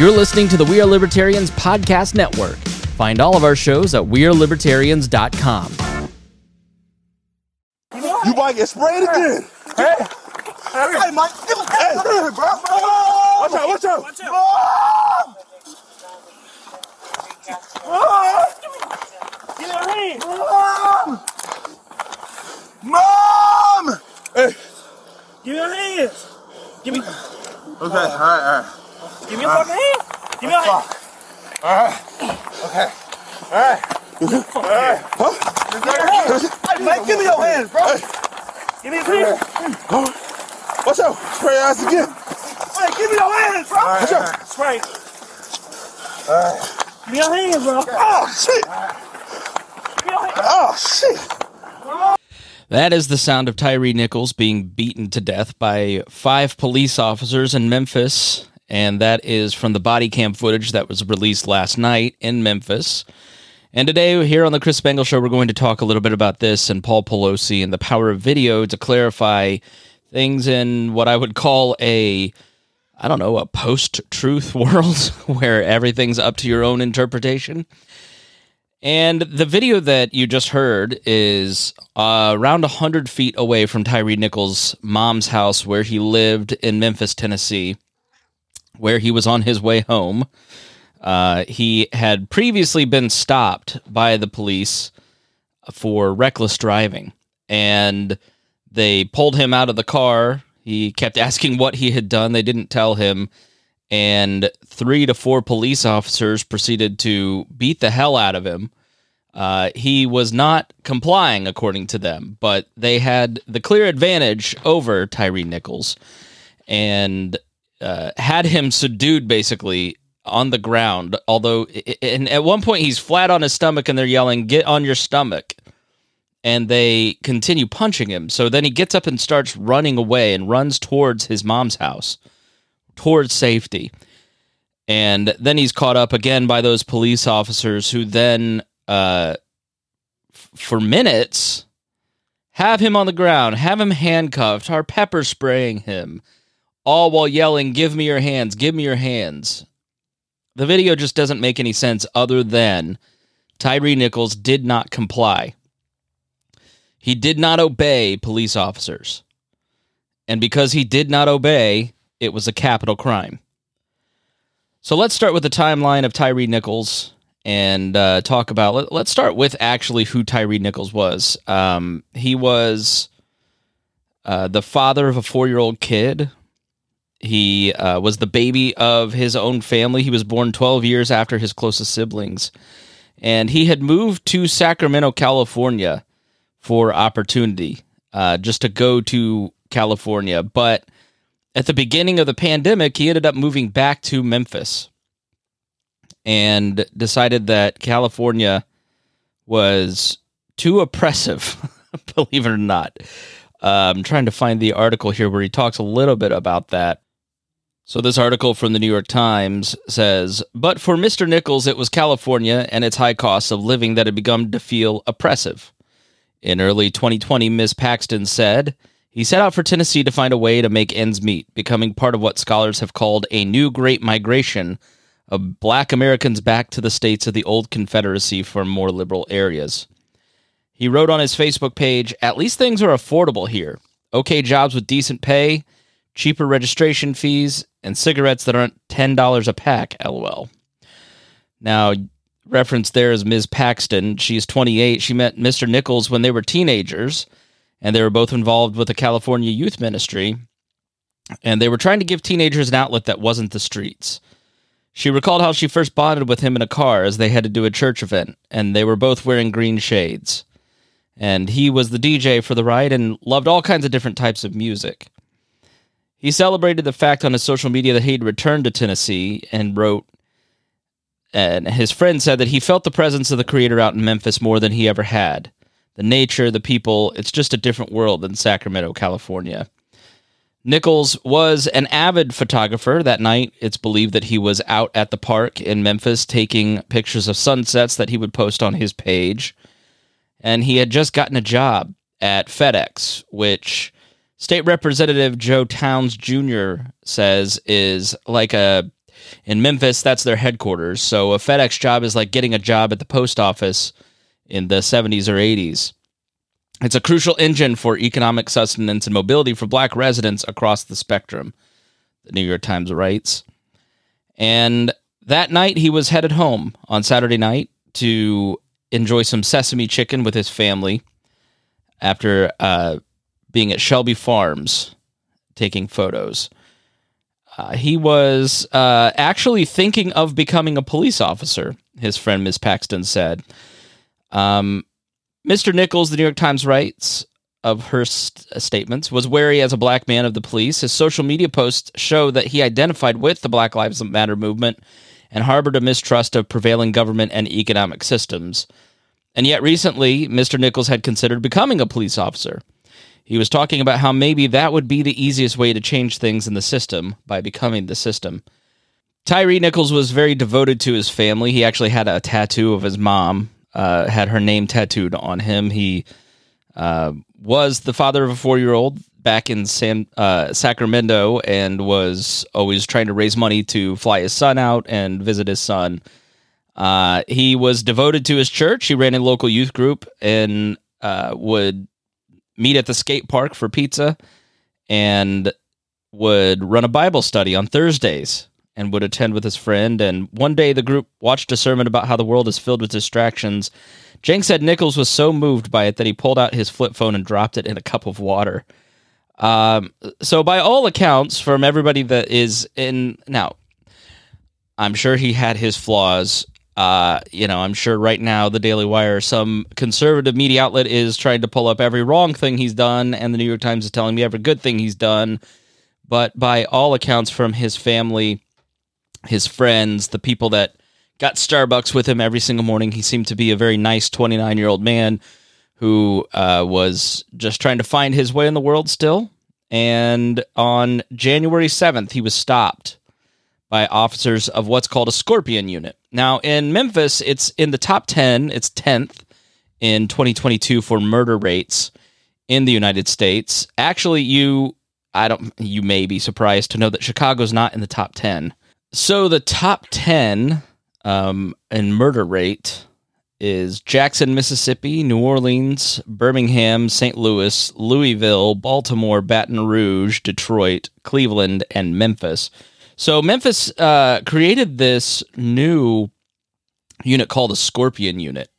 You're listening to the We Are Libertarians Podcast Network. Find all of our shows at WeareLibertarians.com. You might get sprayed again. Hey. Hey, Mike. Hey, bro. Watch out, watch out. Watch out. Get your hand. Mom! Hey. Give me your hands. Give me. Okay, all right, all right. Give me your fucking hand. Give me your hand. All right. Okay. All right. All right. Huh? Hey, Mike, give me your hands, bro. Give me his hands. Watch out. Spray your ass again. Hey, give me your hands, bro. Watch out. Spray. Give me your hands, bro. Oh, shit. Give me your hands. Oh, shit. That is the sound of Tyree Nichols being beaten to death by five police officers in Memphis. And that is from the body cam footage that was released last night in Memphis. And today, here on the Chris Spangle Show, we're going to talk a little bit about this and Paul Pelosi and the power of video to clarify things in what I would call a, I don't know, a post truth world where everything's up to your own interpretation. And the video that you just heard is uh, around 100 feet away from Tyree Nichols' mom's house where he lived in Memphis, Tennessee, where he was on his way home. Uh, he had previously been stopped by the police for reckless driving, and they pulled him out of the car. He kept asking what he had done. They didn't tell him and three to four police officers proceeded to beat the hell out of him. Uh, he was not complying, according to them, but they had the clear advantage over Tyree Nichols and uh, had him subdued basically on the ground. Although, and at one point, he's flat on his stomach and they're yelling, Get on your stomach. And they continue punching him. So then he gets up and starts running away and runs towards his mom's house towards safety. And then he's caught up again by those police officers who then, uh, f- for minutes, have him on the ground, have him handcuffed, are pepper spraying him, all while yelling, Give me your hands, give me your hands. The video just doesn't make any sense other than Tyree Nichols did not comply. He did not obey police officers. And because he did not obey, it was a capital crime. So let's start with the timeline of Tyree Nichols and uh, talk about. Let, us start with actually who Tyree Nichols was. Um, he was uh, the father of a four year old kid. He uh, was the baby of his own family. He was born 12 years after his closest siblings. And he had moved to Sacramento, California for opportunity, uh, just to go to California. But at the beginning of the pandemic, he ended up moving back to Memphis and decided that California was too oppressive, believe it or not. Uh, I'm trying to find the article here where he talks a little bit about that. So, this article from the New York Times says, But for Mr. Nichols, it was California and its high costs of living that had begun to feel oppressive. In early 2020, Ms. Paxton said, he set out for Tennessee to find a way to make ends meet, becoming part of what scholars have called a new great migration of black Americans back to the states of the old Confederacy from more liberal areas. He wrote on his Facebook page, At least things are affordable here. Okay jobs with decent pay, cheaper registration fees, and cigarettes that aren't $10 a pack, lol. Now, reference there is Ms. Paxton. She's 28. She met Mr. Nichols when they were teenagers and they were both involved with the California Youth Ministry, and they were trying to give teenagers an outlet that wasn't the streets. She recalled how she first bonded with him in a car as they had to do a church event, and they were both wearing green shades. And he was the DJ for the ride and loved all kinds of different types of music. He celebrated the fact on his social media that he'd returned to Tennessee and wrote, and his friend said that he felt the presence of the creator out in Memphis more than he ever had the nature, the people. It's just a different world than Sacramento, California. Nichols was an avid photographer. That night, it's believed that he was out at the park in Memphis taking pictures of sunsets that he would post on his page. And he had just gotten a job at FedEx, which State Representative Joe Towns Jr. says is like a in Memphis, that's their headquarters. So a FedEx job is like getting a job at the post office in the 70s or 80s. It's a crucial engine for economic sustenance and mobility for black residents across the spectrum, the New York Times writes. And that night, he was headed home on Saturday night to enjoy some sesame chicken with his family after uh, being at Shelby Farms taking photos. Uh, he was uh, actually thinking of becoming a police officer, his friend Miss Paxton said. Um, Mr. Nichols, the New York Times writes of her st- statements, was wary as a black man of the police. His social media posts show that he identified with the Black Lives Matter movement and harbored a mistrust of prevailing government and economic systems. And yet, recently, Mr. Nichols had considered becoming a police officer. He was talking about how maybe that would be the easiest way to change things in the system by becoming the system. Tyree Nichols was very devoted to his family. He actually had a tattoo of his mom, uh, had her name tattooed on him. He uh, was the father of a four year old back in San uh, Sacramento and was always trying to raise money to fly his son out and visit his son. Uh, he was devoted to his church. He ran a local youth group and uh, would meet at the skate park for pizza and would run a Bible study on Thursdays and would attend with his friend. And one day the group watched a sermon about how the world is filled with distractions. Jenks said Nichols was so moved by it that he pulled out his flip phone and dropped it in a cup of water. Um, so, by all accounts, from everybody that is in now, I'm sure he had his flaws. Uh, you know, I'm sure right now the Daily Wire, some conservative media outlet, is trying to pull up every wrong thing he's done, and the New York Times is telling me every good thing he's done. But by all accounts, from his family, his friends, the people that got Starbucks with him every single morning, he seemed to be a very nice 29 year old man who uh, was just trying to find his way in the world still. And on January 7th, he was stopped by officers of what's called a Scorpion unit. Now, in Memphis, it's in the top 10, it's 10th in 2022 for murder rates in the United States. Actually, you I don't you may be surprised to know that Chicago's not in the top 10. So the top 10 um, in murder rate is Jackson, Mississippi, New Orleans, Birmingham, St. Louis, Louisville, Baltimore, Baton Rouge, Detroit, Cleveland, and Memphis. So Memphis uh, created this new unit called the Scorpion Unit.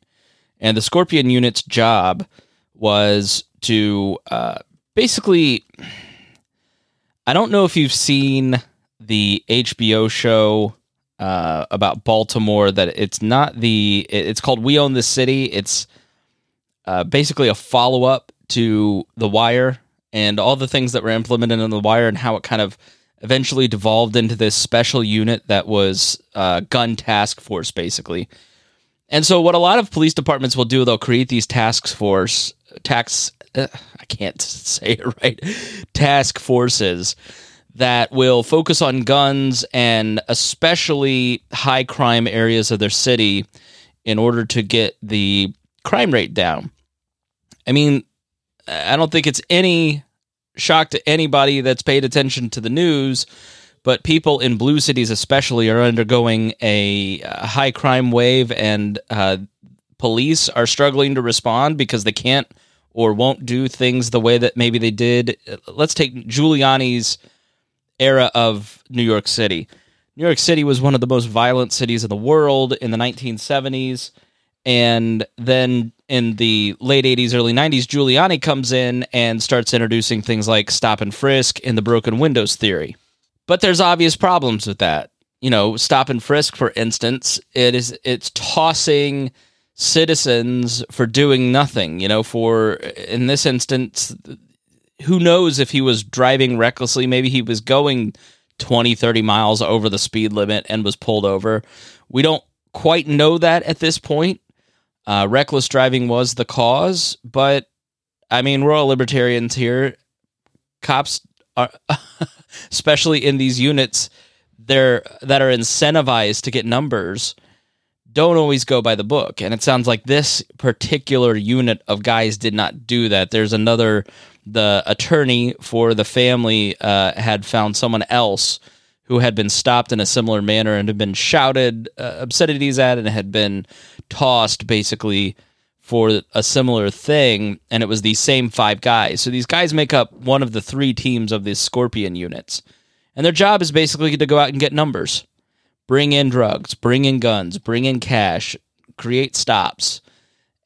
And the Scorpion Unit's job was to uh, basically, I don't know if you've seen the HBO show uh, about Baltimore that it's not the it's called We Own the City. It's uh, basically a follow up to The Wire and all the things that were implemented in The Wire and how it kind of eventually devolved into this special unit that was uh, gun task force basically. And so what a lot of police departments will do, they'll create these task force tax. Uh, I can't say it right. Task forces that will focus on guns and especially high crime areas of their city in order to get the crime rate down. I mean, I don't think it's any shock to anybody that's paid attention to the news, but people in blue cities, especially, are undergoing a, high crime wave, and uh, police are struggling to respond because they can't or won't do things the way that maybe they did. Let's take Giuliani's era of New York City. New York City was one of the most violent cities in the world in the 1970s. And then in the late 80s, early 90s, Giuliani comes in and starts introducing things like stop and frisk and the broken windows theory. But there's obvious problems with that. You know, stop and frisk, for instance, it is it's tossing citizens for doing nothing. You know, for in this instance, who knows if he was driving recklessly? Maybe he was going 20, 30 miles over the speed limit and was pulled over. We don't quite know that at this point. Uh, reckless driving was the cause, but I mean, we're all libertarians here. Cops are, especially in these units, they're that are incentivized to get numbers don't always go by the book. And it sounds like this particular unit of guys did not do that. There's another the attorney for the family uh, had found someone else who had been stopped in a similar manner and had been shouted uh, obscenities at and had been tossed basically for a similar thing. And it was these same five guys. So these guys make up one of the three teams of these Scorpion units. And their job is basically to go out and get numbers, bring in drugs, bring in guns, bring in cash, create stops,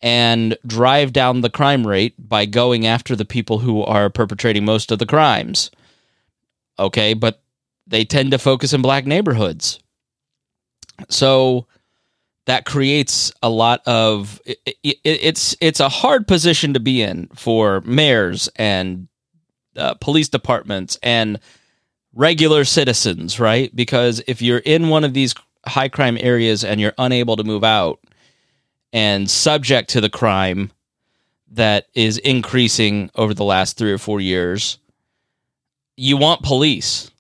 and drive down the crime rate by going after the people who are perpetrating most of the crimes. Okay, but they tend to focus in black neighborhoods. So that creates a lot of it, it, it's it's a hard position to be in for mayors and uh, police departments and regular citizens, right? Because if you're in one of these high crime areas and you're unable to move out and subject to the crime that is increasing over the last 3 or 4 years, you want police.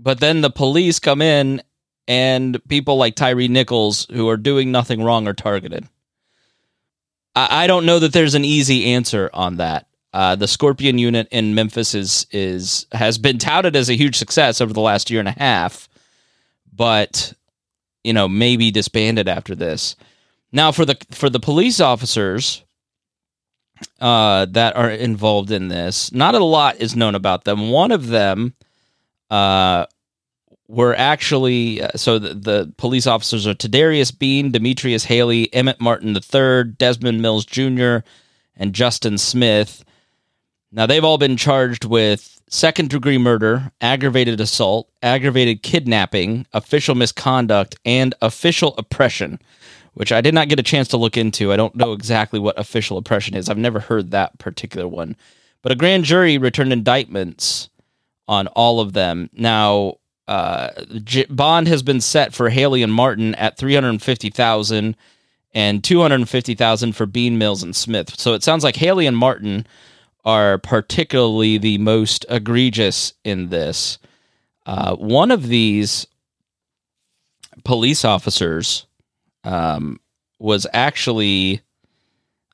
But then the police come in and people like Tyree Nichols, who are doing nothing wrong, are targeted. I, I don't know that there's an easy answer on that. Uh, the Scorpion unit in Memphis is is has been touted as a huge success over the last year and a half, but you know maybe disbanded after this. Now for the for the police officers uh, that are involved in this, not a lot is known about them. One of them uh, were actually uh, so the, the, police officers are Tadarius Bean, Demetrius Haley, Emmett Martin III, Desmond Mills Jr., and Justin Smith. Now they've all been charged with second degree murder, aggravated assault, aggravated kidnapping, official misconduct, and official oppression, which I did not get a chance to look into. I don't know exactly what official oppression is. I've never heard that particular one. But a grand jury returned indictments on all of them. Now, uh, J- bond has been set for Haley and Martin at 350,000 and 250,000 for Bean Mills and Smith. So it sounds like Haley and Martin are particularly the most egregious in this. Uh, one of these police officers um, was actually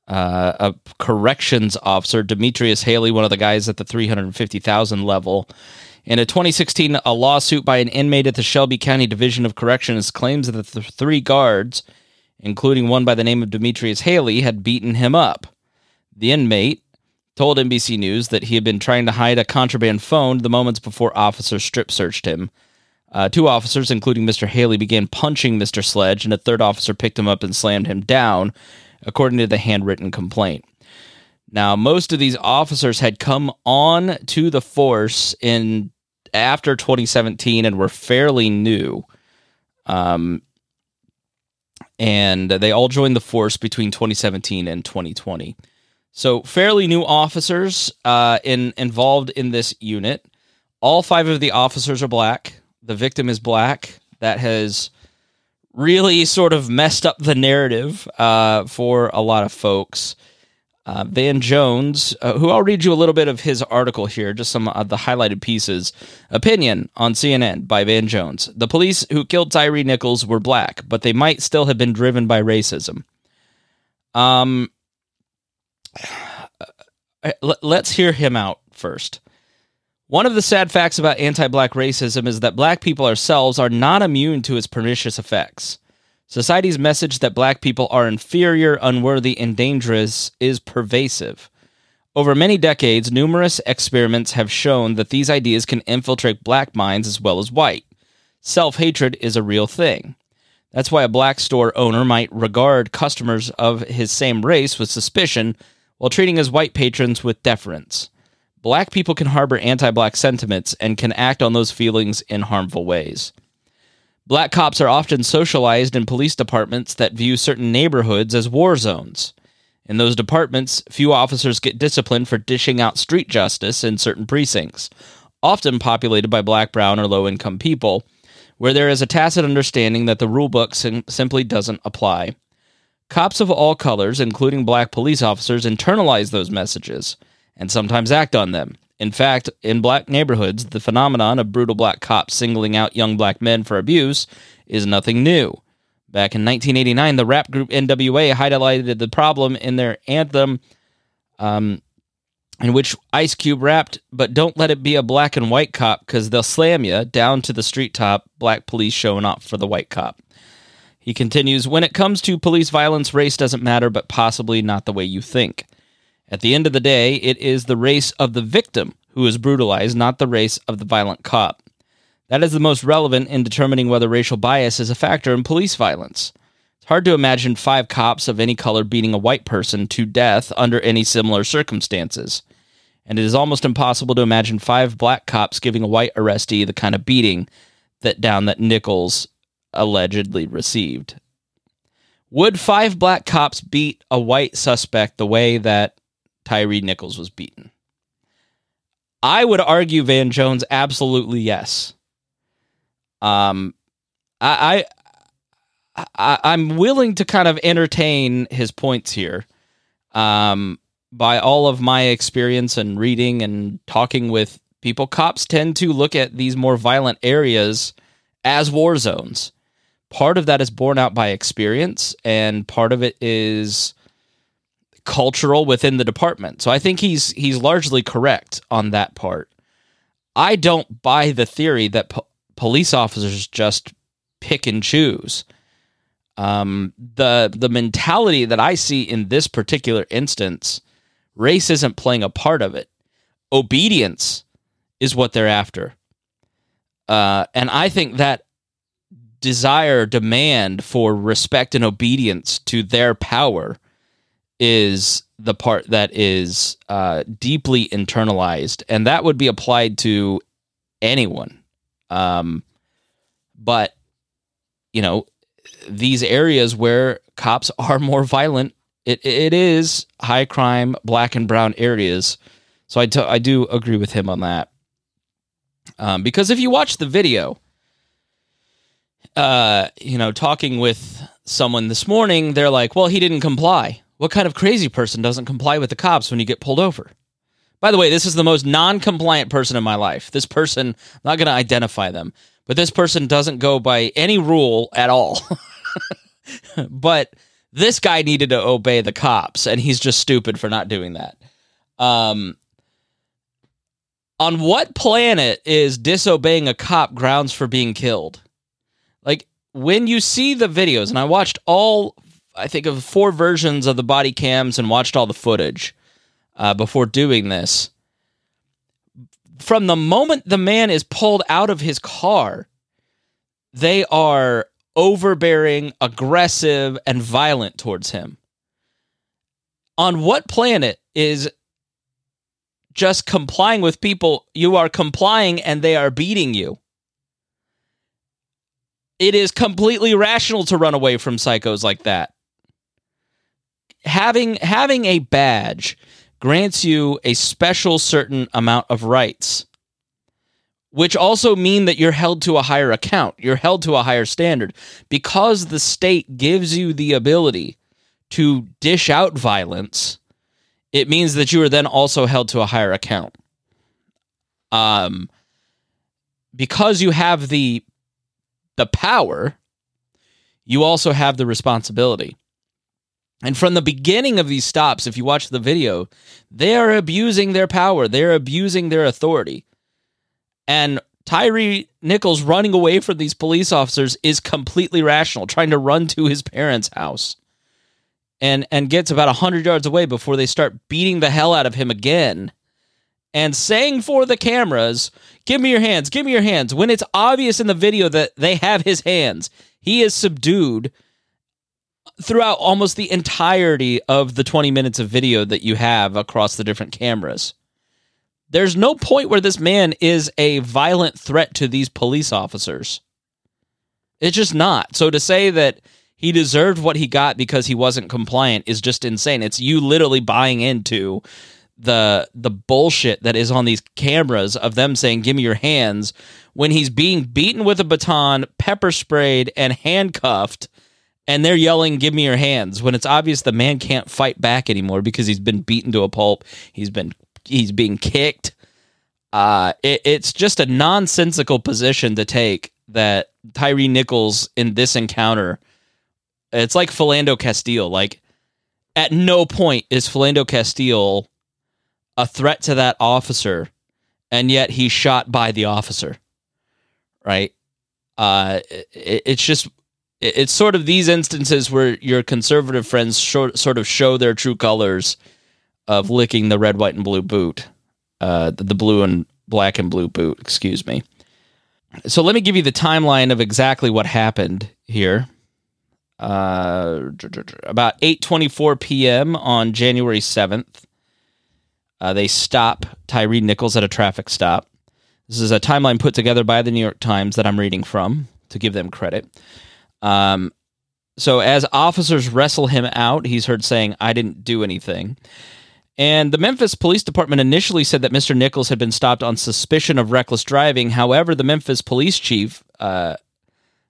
uh, a corrections officer, Demetrius Haley, one of the guys at the 350,000 level. In a 2016 a lawsuit by an inmate at the Shelby County Division of Corrections claims that the three guards, including one by the name of Demetrius Haley, had beaten him up. The inmate told NBC News that he had been trying to hide a contraband phone the moments before officers strip searched him. Uh, two officers, including Mr. Haley, began punching Mr. Sledge, and a third officer picked him up and slammed him down, according to the handwritten complaint. Now, most of these officers had come on to the force in after 2017 and were fairly new. Um, and they all joined the force between 2017 and 2020. So, fairly new officers uh, in involved in this unit. All five of the officers are black. The victim is black. That has really sort of messed up the narrative uh, for a lot of folks. Uh, Van Jones, uh, who I'll read you a little bit of his article here, just some of the highlighted pieces. Opinion on CNN by Van Jones. The police who killed Tyree Nichols were black, but they might still have been driven by racism. Um, uh, let's hear him out first. One of the sad facts about anti black racism is that black people ourselves are not immune to its pernicious effects. Society's message that black people are inferior, unworthy, and dangerous is pervasive. Over many decades, numerous experiments have shown that these ideas can infiltrate black minds as well as white. Self hatred is a real thing. That's why a black store owner might regard customers of his same race with suspicion while treating his white patrons with deference. Black people can harbor anti black sentiments and can act on those feelings in harmful ways. Black cops are often socialized in police departments that view certain neighborhoods as war zones. In those departments, few officers get disciplined for dishing out street justice in certain precincts, often populated by black, brown, or low income people, where there is a tacit understanding that the rulebook sim- simply doesn't apply. Cops of all colors, including black police officers, internalize those messages and sometimes act on them. In fact, in black neighborhoods, the phenomenon of brutal black cops singling out young black men for abuse is nothing new. Back in 1989, the rap group NWA highlighted the problem in their anthem, um, in which Ice Cube rapped, but don't let it be a black and white cop because they'll slam you down to the street top, black police showing up for the white cop. He continues, when it comes to police violence, race doesn't matter, but possibly not the way you think. At the end of the day, it is the race of the victim who is brutalized, not the race of the violent cop. That is the most relevant in determining whether racial bias is a factor in police violence. It's hard to imagine five cops of any color beating a white person to death under any similar circumstances. And it is almost impossible to imagine five black cops giving a white arrestee the kind of beating that down that Nichols allegedly received. Would five black cops beat a white suspect the way that Tyree Nichols was beaten? I would argue Van Jones absolutely yes. Um, I, I, I'm willing to kind of entertain his points here. Um, by all of my experience and reading and talking with people, cops tend to look at these more violent areas as war zones. Part of that is borne out by experience, and part of it is cultural within the department. So I think he's he's largely correct on that part. I don't buy the theory that po- police officers just pick and choose. Um, the the mentality that I see in this particular instance, race isn't playing a part of it. Obedience is what they're after, uh, and I think that desire, demand for respect and obedience to their power is the part that is uh, deeply internalized, and that would be applied to anyone. Um, but you know, these areas where cops are more violent, it it is high crime, black and brown areas. So I, t- I do agree with him on that. Um, because if you watch the video, uh, you know, talking with someone this morning, they're like, "Well, he didn't comply." What kind of crazy person doesn't comply with the cops when you get pulled over? By the way, this is the most non-compliant person in my life. This person, I'm not going to identify them, but this person doesn't go by any rule at all. but this guy needed to obey the cops, and he's just stupid for not doing that. Um, on what planet is disobeying a cop grounds for being killed? Like when you see the videos, and I watched all, I think of four versions of the body cams and watched all the footage uh, before doing this. From the moment the man is pulled out of his car, they are overbearing, aggressive, and violent towards him. On what planet is just complying with people? You are complying and they are beating you. It is completely rational to run away from psychos like that. Having having a badge grants you a special certain amount of rights which also mean that you're held to a higher account. You're held to a higher standard because the state gives you the ability to dish out violence. It means that you are then also held to a higher account. Um, because you have the the power, you also have the responsibility. And from the beginning of these stops, if you watch the video, they are abusing their power. They're abusing their authority. And Tyree Nichols running away from these police officers is completely rational, trying to run to his parents' house. And and gets about 100 yards away before they start beating the hell out of him again. And saying for the cameras, "Give me your hands, give me your hands." When it's obvious in the video that they have his hands. He is subdued throughout almost the entirety of the 20 minutes of video that you have across the different cameras. There's no point where this man is a violent threat to these police officers. It's just not. So to say that he deserved what he got because he wasn't compliant is just insane. It's you literally buying into the the bullshit that is on these cameras of them saying give me your hands when he's being beaten with a baton, pepper sprayed and handcuffed and they're yelling give me your hands when it's obvious the man can't fight back anymore because he's been beaten to a pulp. He's been he's being kicked. Uh, it, it's just a nonsensical position to take that Tyree Nichols in this encounter. It's like Philando Castile. Like at no point is Philando Castile a threat to that officer, and yet he's shot by the officer. Right? Uh, it, it's just it's sort of these instances where your conservative friends sort of show their true colors of licking the red, white, and blue boot, uh, the, the blue and black and blue boot. Excuse me. So let me give you the timeline of exactly what happened here. Uh, about 8:24 p.m. on January 7th, uh, they stop Tyree Nichols at a traffic stop. This is a timeline put together by the New York Times that I'm reading from to give them credit. Um, so as officers wrestle him out, he's heard saying, "I didn't do anything." And the Memphis Police Department initially said that Mr. Nichols had been stopped on suspicion of reckless driving. However, the Memphis Police Chief, uh,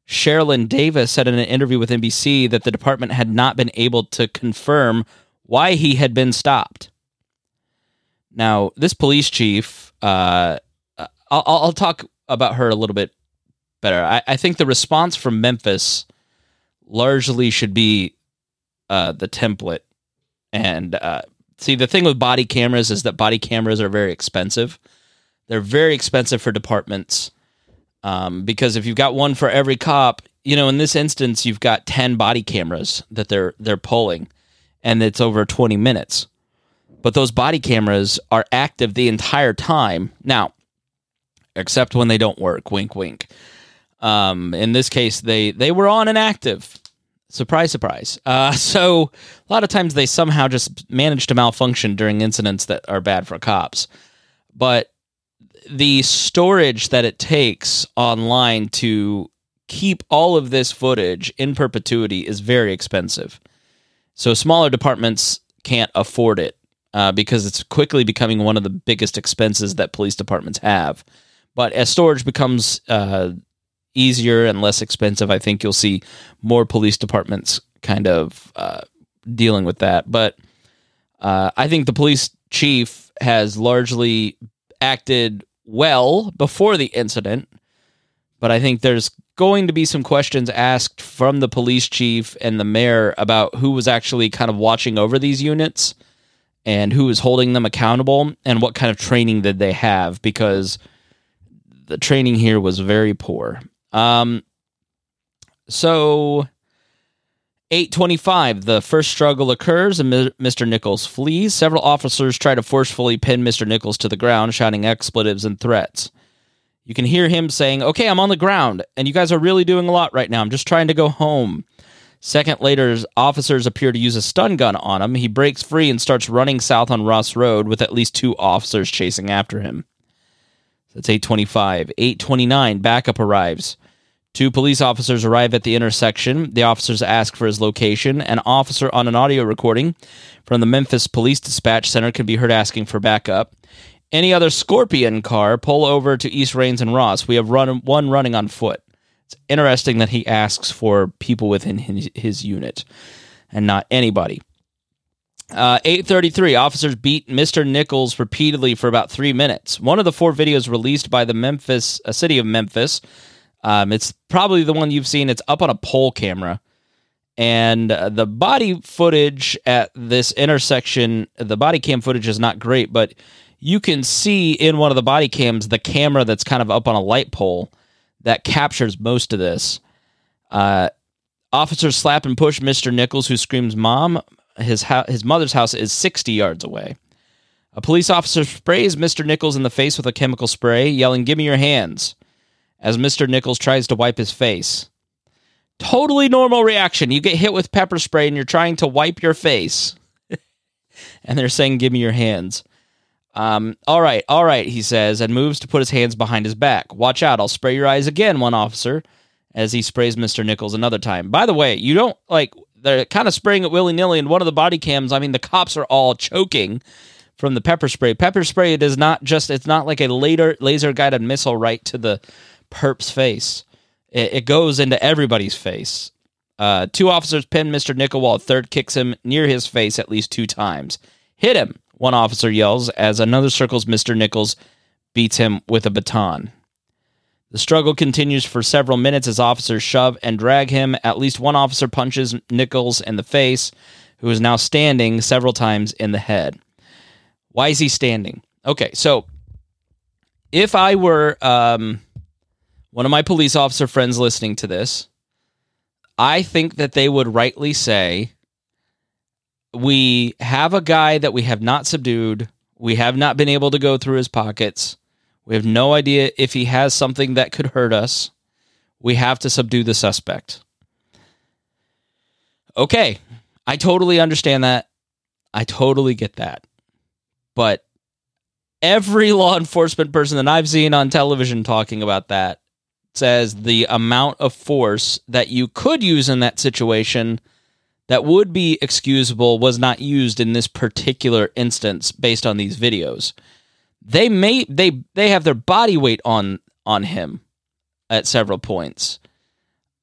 Cerelyn Davis, said in an interview with NBC that the department had not been able to confirm why he had been stopped. Now, this police chief, uh, I'll, I'll, talk about her a little bit better. I, I think the response from Memphis largely should be uh, the template. And uh, see, the thing with body cameras is that body cameras are very expensive. They're very expensive for departments um, because if you've got one for every cop, you know, in this instance, you've got ten body cameras that they're they're pulling, and it's over twenty minutes. But those body cameras are active the entire time. Now, except when they don't work. Wink, wink. Um, in this case, they they were on and active. Surprise, surprise. Uh, so a lot of times they somehow just manage to malfunction during incidents that are bad for cops. But the storage that it takes online to keep all of this footage in perpetuity is very expensive. So smaller departments can't afford it uh, because it's quickly becoming one of the biggest expenses that police departments have. But as storage becomes uh, easier and less expensive, I think you'll see more police departments kind of uh, dealing with that. But uh, I think the police chief has largely acted well before the incident, but I think there's going to be some questions asked from the police chief and the mayor about who was actually kind of watching over these units and who was holding them accountable and what kind of training did they have because the training here was very poor. Um, so 825, the first struggle occurs and Mr. Nichols flees. Several officers try to forcefully pin Mr. Nichols to the ground, shouting expletives and threats. You can hear him saying, Okay, I'm on the ground, and you guys are really doing a lot right now. I'm just trying to go home. Second later, officers appear to use a stun gun on him. He breaks free and starts running south on Ross Road with at least two officers chasing after him. That's 825. 829, backup arrives. Two police officers arrive at the intersection. The officers ask for his location. An officer on an audio recording from the Memphis Police Dispatch Center can be heard asking for backup. Any other Scorpion car, pull over to East Raines and Ross. We have run one running on foot. It's interesting that he asks for people within his, his unit and not anybody. Uh, 833 officers beat Mr. Nichols repeatedly for about three minutes. One of the four videos released by the Memphis, uh, city of Memphis, um, it's probably the one you've seen. It's up on a pole camera. And uh, the body footage at this intersection, the body cam footage is not great, but you can see in one of the body cams the camera that's kind of up on a light pole that captures most of this. Uh, officers slap and push Mr. Nichols, who screams, Mom. His, ho- his mother's house is 60 yards away. A police officer sprays Mr. Nichols in the face with a chemical spray, yelling, Give me your hands as Mr. Nichols tries to wipe his face. Totally normal reaction. You get hit with pepper spray and you're trying to wipe your face. and they're saying, Give me your hands. Um, all right, all right, he says, and moves to put his hands behind his back. Watch out, I'll spray your eyes again, one officer, as he sprays Mr. Nichols another time. By the way, you don't like, they're kind of spraying it willy nilly, and one of the body cams, I mean, the cops are all choking from the pepper spray. Pepper spray does not just, it's not like a later laser guided missile right to the perp's face. It, it goes into everybody's face. Uh, two officers pin Mr. Nickel while a third kicks him near his face at least two times. Hit him, one officer yells as another circles Mr. Nichols, beats him with a baton. The struggle continues for several minutes as officers shove and drag him. At least one officer punches Nichols in the face, who is now standing several times in the head. Why is he standing? Okay, so if I were um, one of my police officer friends listening to this, I think that they would rightly say, we have a guy that we have not subdued. We have not been able to go through his pockets. We have no idea if he has something that could hurt us. We have to subdue the suspect. Okay, I totally understand that. I totally get that. But every law enforcement person that I've seen on television talking about that says the amount of force that you could use in that situation that would be excusable was not used in this particular instance based on these videos. They may they they have their body weight on on him at several points.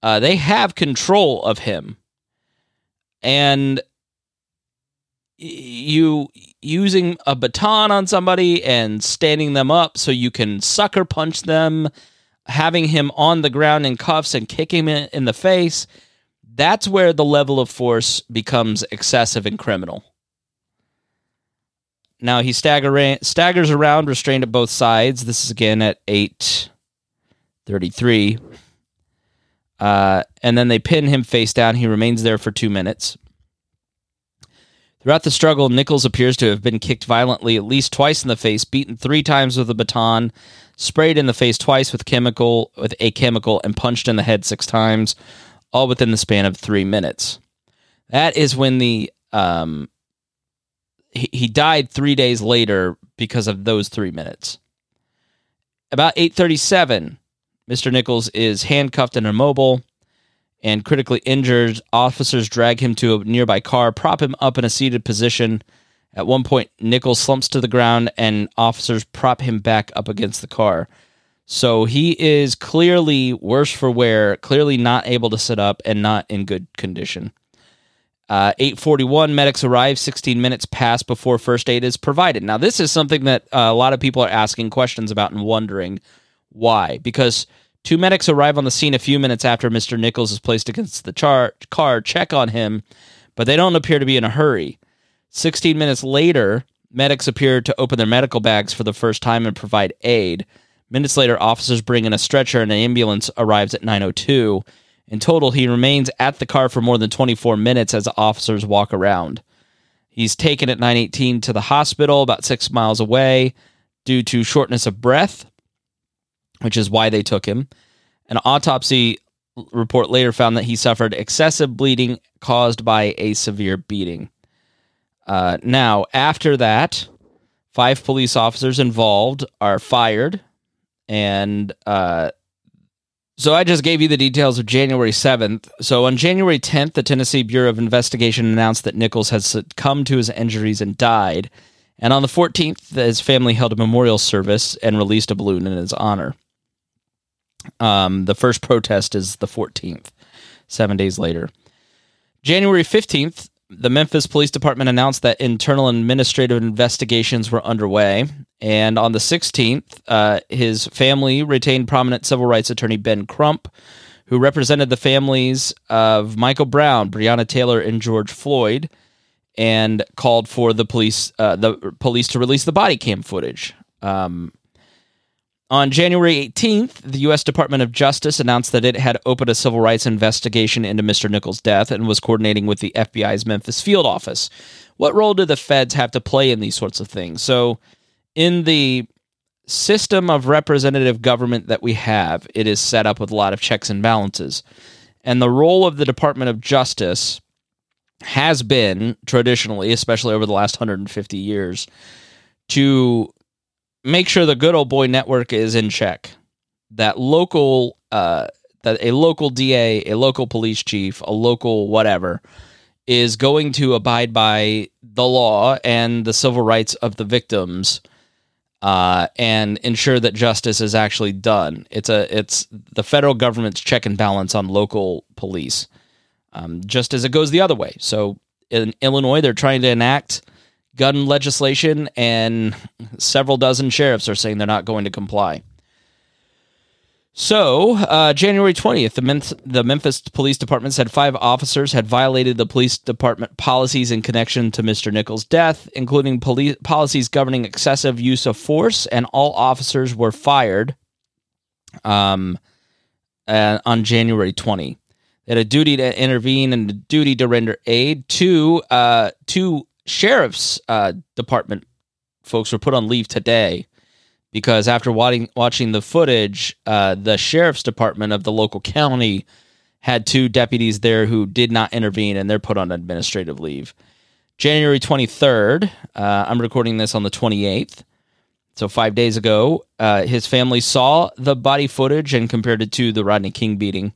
Uh, they have control of him, and you using a baton on somebody and standing them up so you can sucker punch them, having him on the ground in cuffs and kicking him in the face that's where the level of force becomes excessive and criminal. Now he stagger, staggers around, restrained at both sides. This is again at eight thirty-three, uh, and then they pin him face down. He remains there for two minutes. Throughout the struggle, Nichols appears to have been kicked violently at least twice in the face, beaten three times with a baton, sprayed in the face twice with chemical with a chemical, and punched in the head six times all within the span of three minutes. That is when the um, he, he died three days later because of those three minutes. About eight thirty-seven, Mr. Nichols is handcuffed and immobile and critically injured. Officers drag him to a nearby car, prop him up in a seated position. At one point, Nichols slumps to the ground, and officers prop him back up against the car. So he is clearly worse for wear, clearly not able to sit up and not in good condition. Uh, 841 medics arrive 16 minutes pass before first aid is provided now this is something that uh, a lot of people are asking questions about and wondering why because two medics arrive on the scene a few minutes after mr nichols is placed against the char- car check on him but they don't appear to be in a hurry 16 minutes later medics appear to open their medical bags for the first time and provide aid Minutes later, officers bring in a stretcher and an ambulance arrives at 902. In total, he remains at the car for more than 24 minutes as officers walk around. He's taken at 918 to the hospital about six miles away due to shortness of breath, which is why they took him. An autopsy report later found that he suffered excessive bleeding caused by a severe beating. Uh, now, after that, five police officers involved are fired and uh, so I just gave you the details of January 7th. So on January 10th, the Tennessee Bureau of Investigation announced that Nichols had succumbed to his injuries and died. And on the 14th, his family held a memorial service and released a balloon in his honor. Um, the first protest is the 14th, seven days later. January 15th, the Memphis Police Department announced that internal administrative investigations were underway. And on the 16th, uh, his family retained prominent civil rights attorney Ben Crump, who represented the families of Michael Brown, Breonna Taylor, and George Floyd, and called for the police uh, the police to release the body cam footage. Um, on January 18th, the U.S. Department of Justice announced that it had opened a civil rights investigation into Mr. Nichols' death and was coordinating with the FBI's Memphis field office. What role do the feds have to play in these sorts of things? So, in the system of representative government that we have, it is set up with a lot of checks and balances. And the role of the Department of Justice has been traditionally, especially over the last 150 years, to make sure the good old boy network is in check. That local, uh, that a local DA, a local police chief, a local whatever is going to abide by the law and the civil rights of the victims uh, and ensure that justice is actually done. It's a it's the federal government's check and balance on local police, um, just as it goes the other way. So in Illinois, they're trying to enact gun legislation, and several dozen sheriffs are saying they're not going to comply. So, uh, January 20th, the, the Memphis Police Department said five officers had violated the police department policies in connection to Mr. Nichols' death, including police policies governing excessive use of force, and all officers were fired um, uh, on January 20. They had a duty to intervene and a duty to render aid. Two, uh, two sheriff's uh, department folks were put on leave today because after watching watching the footage, uh, the sheriff's department of the local county had two deputies there who did not intervene, and they're put on administrative leave. January 23rd, uh, I'm recording this on the 28th, so five days ago, uh, his family saw the body footage and compared it to the Rodney King beating.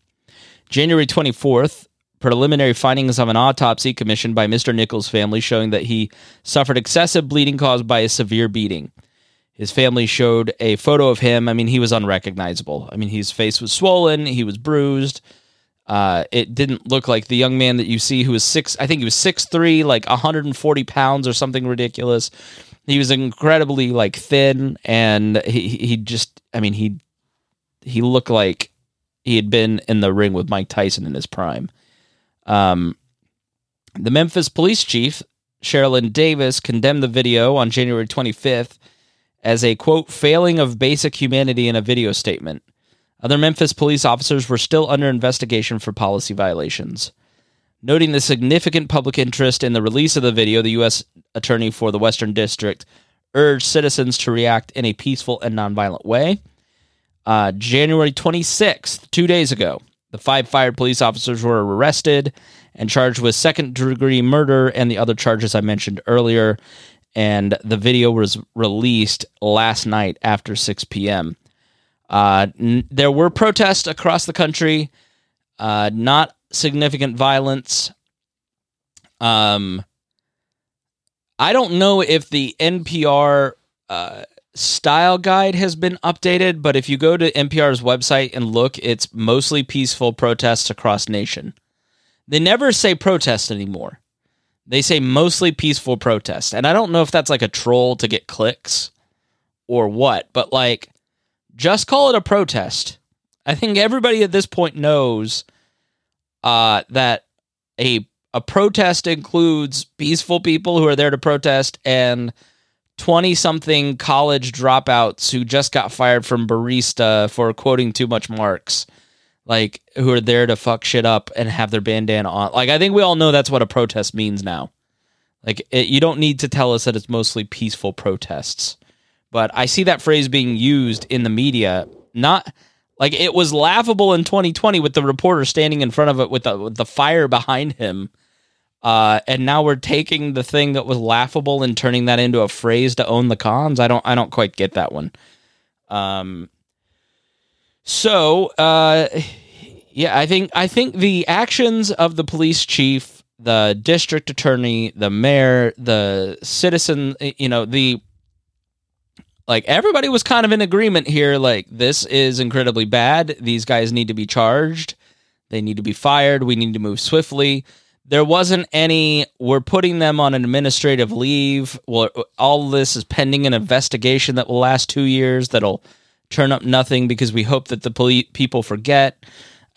January 24th, preliminary findings of an autopsy commissioned by Mr. Nichols' family showing that he suffered excessive bleeding caused by a severe beating. His family showed a photo of him. I mean, he was unrecognizable. I mean, his face was swollen, he was bruised. Uh, it didn't look like the young man that you see who was six. I think he was six three, like 140 pounds or something ridiculous. He was incredibly like thin, and he he just. I mean, he he looked like he had been in the ring with Mike Tyson in his prime. Um, the Memphis police chief Cerelyn Davis condemned the video on January 25th as a quote failing of basic humanity in a video statement. Other Memphis police officers were still under investigation for policy violations. Noting the significant public interest in the release of the video, the U.S. Attorney for the Western District urged citizens to react in a peaceful and nonviolent way. Uh, January 26th, two days ago, the five fired police officers were arrested and charged with second degree murder and the other charges I mentioned earlier and the video was released last night after 6 p.m. Uh, n- there were protests across the country, uh, not significant violence. Um, I don't know if the NPR uh, style guide has been updated, but if you go to NPR's website and look, it's mostly peaceful protests across nation. They never say protest anymore. They say mostly peaceful protest. And I don't know if that's like a troll to get clicks or what, but like just call it a protest. I think everybody at this point knows uh, that a a protest includes peaceful people who are there to protest and 20 something college dropouts who just got fired from barista for quoting too much Marx like who are there to fuck shit up and have their bandana on. Like I think we all know that's what a protest means now. Like it, you don't need to tell us that it's mostly peaceful protests. But I see that phrase being used in the media not like it was laughable in 2020 with the reporter standing in front of it with the with the fire behind him. Uh, and now we're taking the thing that was laughable and turning that into a phrase to own the cons. I don't I don't quite get that one. Um, so, uh, yeah, I think I think the actions of the police chief, the district attorney, the mayor, the citizen, you know, the like everybody was kind of in agreement here like this is incredibly bad. These guys need to be charged. They need to be fired. We need to move swiftly. There wasn't any we're putting them on an administrative leave. Well, all this is pending an investigation that will last 2 years that'll turn up nothing because we hope that the poli- people forget.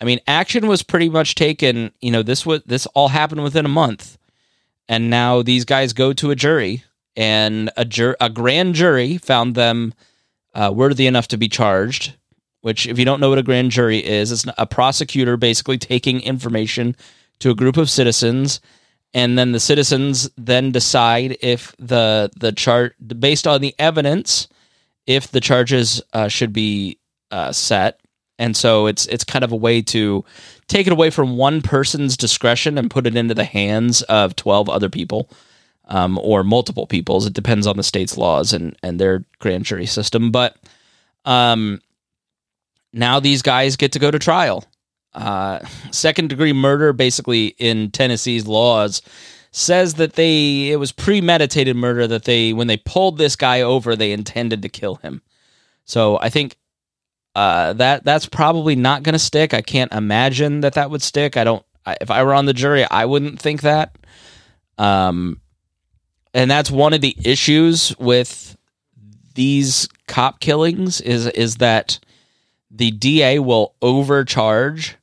I mean, action was pretty much taken. You know, this was this all happened within a month, and now these guys go to a jury, and a jur- a grand jury found them uh, worthy enough to be charged. Which, if you don't know what a grand jury is, it's a prosecutor basically taking information to a group of citizens and then the citizens then decide if the the chart based on the evidence if the charges uh, should be uh, set. And so it's it's kind of a way to take it away from one person's discretion and put it into the hands of twelve other people, um, or multiple people's. It depends on the state's laws and and their grand jury system. But um, now these guys get to go to trial. Uh, second degree murder, basically in Tennessee's laws, says that they it was premeditated murder that they when they pulled this guy over they intended to kill him. So I think uh, that that's probably not going to stick. I can't imagine that that would stick. I don't. I, if I were on the jury, I wouldn't think that. Um, and that's one of the issues with these cop killings is is that the DA will overcharge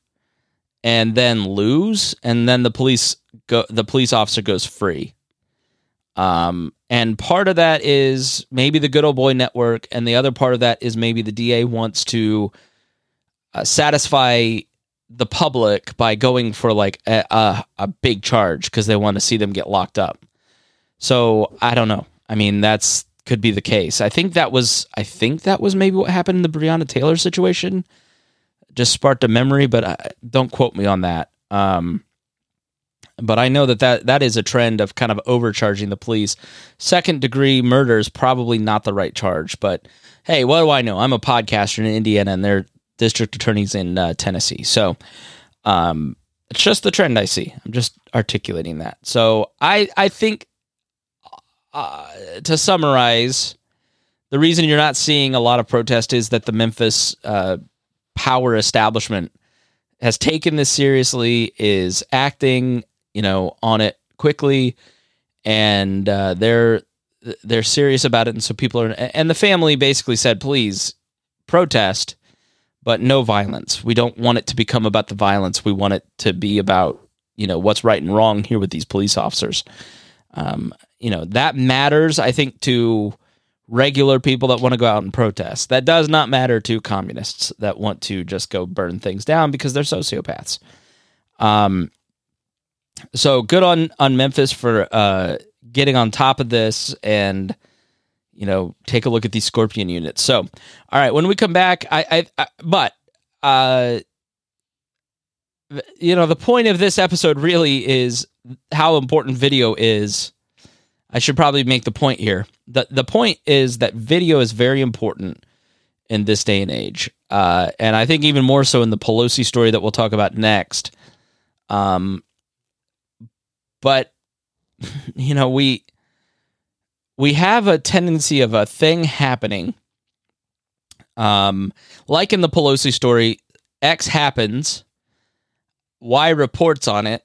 and then lose, and then the police go the police officer goes free. Um, and part of that is maybe the good old boy network, and the other part of that is maybe the DA wants to uh, satisfy the public by going for like a, a, a big charge because they want to see them get locked up. So I don't know. I mean, that's could be the case. I think that was I think that was maybe what happened in the Breonna Taylor situation. Just sparked a memory, but I, don't quote me on that. Um, but I know that, that that is a trend of kind of overcharging the police. Second degree murder is probably not the right charge, but hey, what do I know? I'm a podcaster in Indiana, and they're district attorneys in uh, Tennessee. So um, it's just the trend I see. I'm just articulating that. So I I think uh, to summarize, the reason you're not seeing a lot of protest is that the Memphis uh, power establishment has taken this seriously, is acting, you know, on it quickly, and uh, they're they're serious about it. And so people are, and the family basically said, please protest, but no violence. We don't want it to become about the violence. We want it to be about, you know, what's right and wrong here with these police officers. Um, you know that matters i think to regular people that want to go out and protest. That does not matter to communists that want to just go burn things down because they're sociopaths. Um so good on on memphis for uh getting on top of this and you know take a look at these scorpion units. So all right when we come back i i, I but uh you know the point of this episode really is how important video is I should probably make the point here. The the point is that video is very important in this day and age. Uh, and I think even more so in the Pelosi story that we'll talk about next. Um, but you know, we we have a tendency of a thing happening. Um, like in the Pelosi story, X happens, Y reports on it,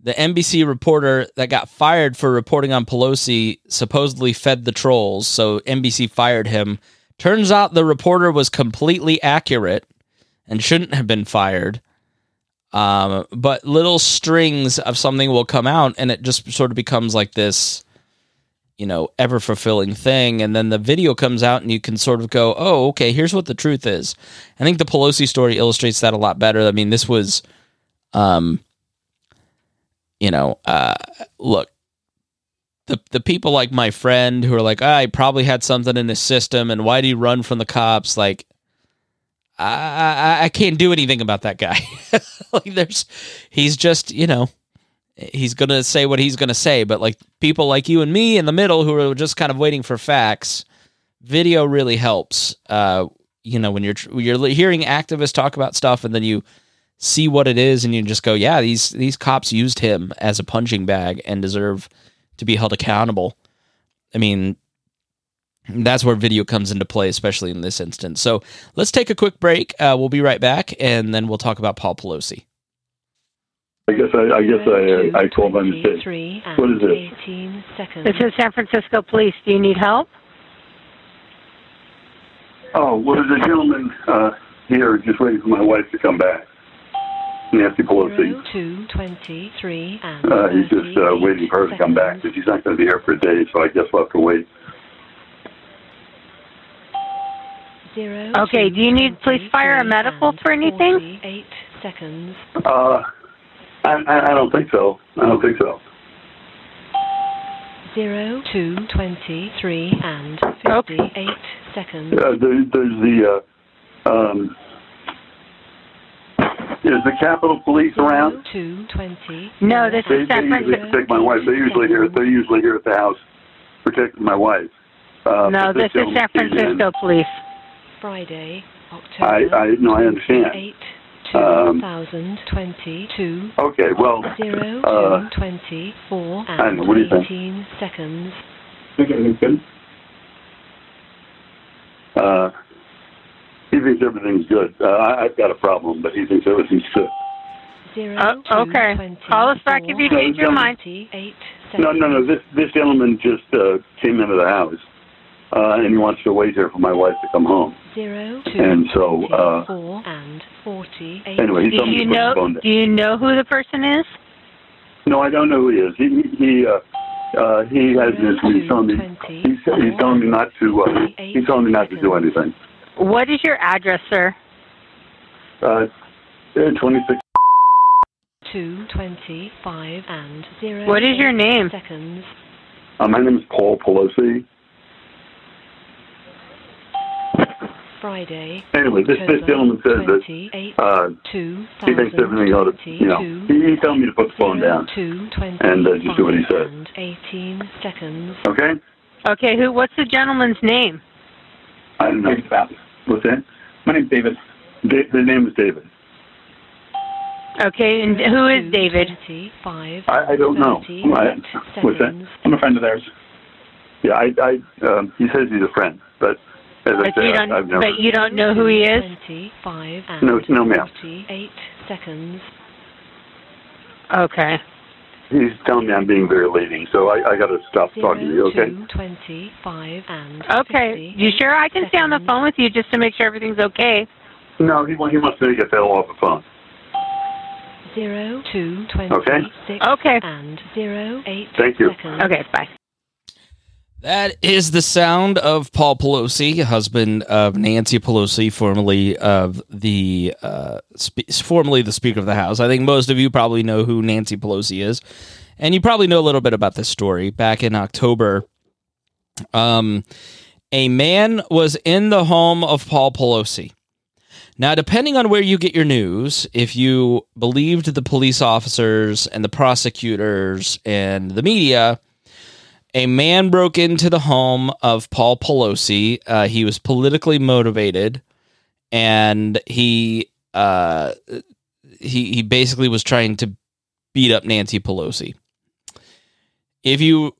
the NBC reporter that got fired for reporting on Pelosi supposedly fed the trolls, so NBC fired him. Turns out the reporter was completely accurate and shouldn't have been fired. Um, but little strings of something will come out, and it just sort of becomes like this, you know, ever fulfilling thing. And then the video comes out, and you can sort of go, "Oh, okay, here's what the truth is." I think the Pelosi story illustrates that a lot better. I mean, this was, um, you know, uh, look, the the people like my friend who are like, oh, I probably had something in his system, and why do you run from the cops? Like, I I, I can't do anything about that guy. like, there's, he's just, you know, he's gonna say what he's gonna say. But like people like you and me in the middle who are just kind of waiting for facts, video really helps. Uh, you know, when you're you're hearing activists talk about stuff, and then you see what it is and you just go, yeah, these these cops used him as a punching bag and deserve to be held accountable. I mean, that's where video comes into play, especially in this instance. So let's take a quick break. Uh, we'll be right back, and then we'll talk about Paul Pelosi. I guess I, I guess I, I called by mistake. What is this? This is San Francisco Police. Do you need help? Oh, well, there's a gentleman uh, here just waiting for my wife to come back. Nancy Pelosi. Two twenty-three and uh, he's just uh, waiting for her to come back because she's not going to be here for a day, so I guess we'll have to wait. Zero. Okay. Do you need police, fire, or medical for anything? Eight seconds. Uh, I, I, I don't think so. I don't think so. Zero two twenty-three and fifty-eight seconds. Uh, there, there's the uh, um, is the Capitol Police around? Two twenty. No, this They, is they San usually Francisco. protect my wife. They're usually here. They're usually here at the house protecting my wife. Uh, No, but this is San. Francisco Police. Friday, October. I no, I understand. Eight Um, two thousand twenty-two. Okay, well, Zero uh, two twenty-four I don't know, and what do you think? eighteen seconds. think everything's good. Uh, he thinks everything's good. Uh, I, I've got a problem, but he thinks everything's good. Zero Oh, two okay. Call us back if you change your mind. Eight No, no, no. This this gentleman just uh, came into the house, uh, and he wants to wait here for my wife to come home. Zero, two, And so, uh, four and forty-eight. anyway, he Do told me you to put the know? phone down. Do you know who the person is? No, I don't know who he is. He he uh, uh, he has this. He's telling me he's, he's telling me not to. Uh, he's telling me not to do anything. What is your address, sir? Uh, twenty six. Two, twenty-five and zero. What is your name? Seconds. Uh, my name is Paul Pelosi. Friday. Anyway, this this gentleman says that 28, uh, two he thinks everything ought to, you know, he, he's telling me to put the phone down. And, uh, just do what he said. Eighteen seconds. Okay? Okay, who? What's the gentleman's name? I don't know. What's that? My name's David. Da- the name is David. Okay, and who is David? 25, I, I don't know. 38 I, what's that? I'm a friend of theirs. Yeah, I, I, um, he says he's a friend, but as I But you said, don't. I've never. But you don't know who he is. Twenty-five and No, no, ma'am. forty-eight seconds. Okay. He's telling me I'm being very leading, so I, I got to stop talking to you. Zero, Okay? two, twenty-five and Okay. You sure I can stay on the phone with you just to make sure everything's okay? No, he wa- he wants me to get that off the phone. Zero, two, Okay. twenty-six Okay. and zero, eight Thank you. seconds. Okay. Bye. That is the sound of Paul Pelosi, husband of Nancy Pelosi, formerly of the uh, spe- formerly the Speaker of the House. I think most of you probably know who Nancy Pelosi is, and you probably know a little bit about this story. Back in October, um, a man was in the home of Paul Pelosi. Now, depending on where you get your news, if you believed the police officers and the prosecutors and the media, a man broke into the home of Paul Pelosi. Uh, he was politically motivated, and he uh, he he basically was trying to beat up Nancy Pelosi. If you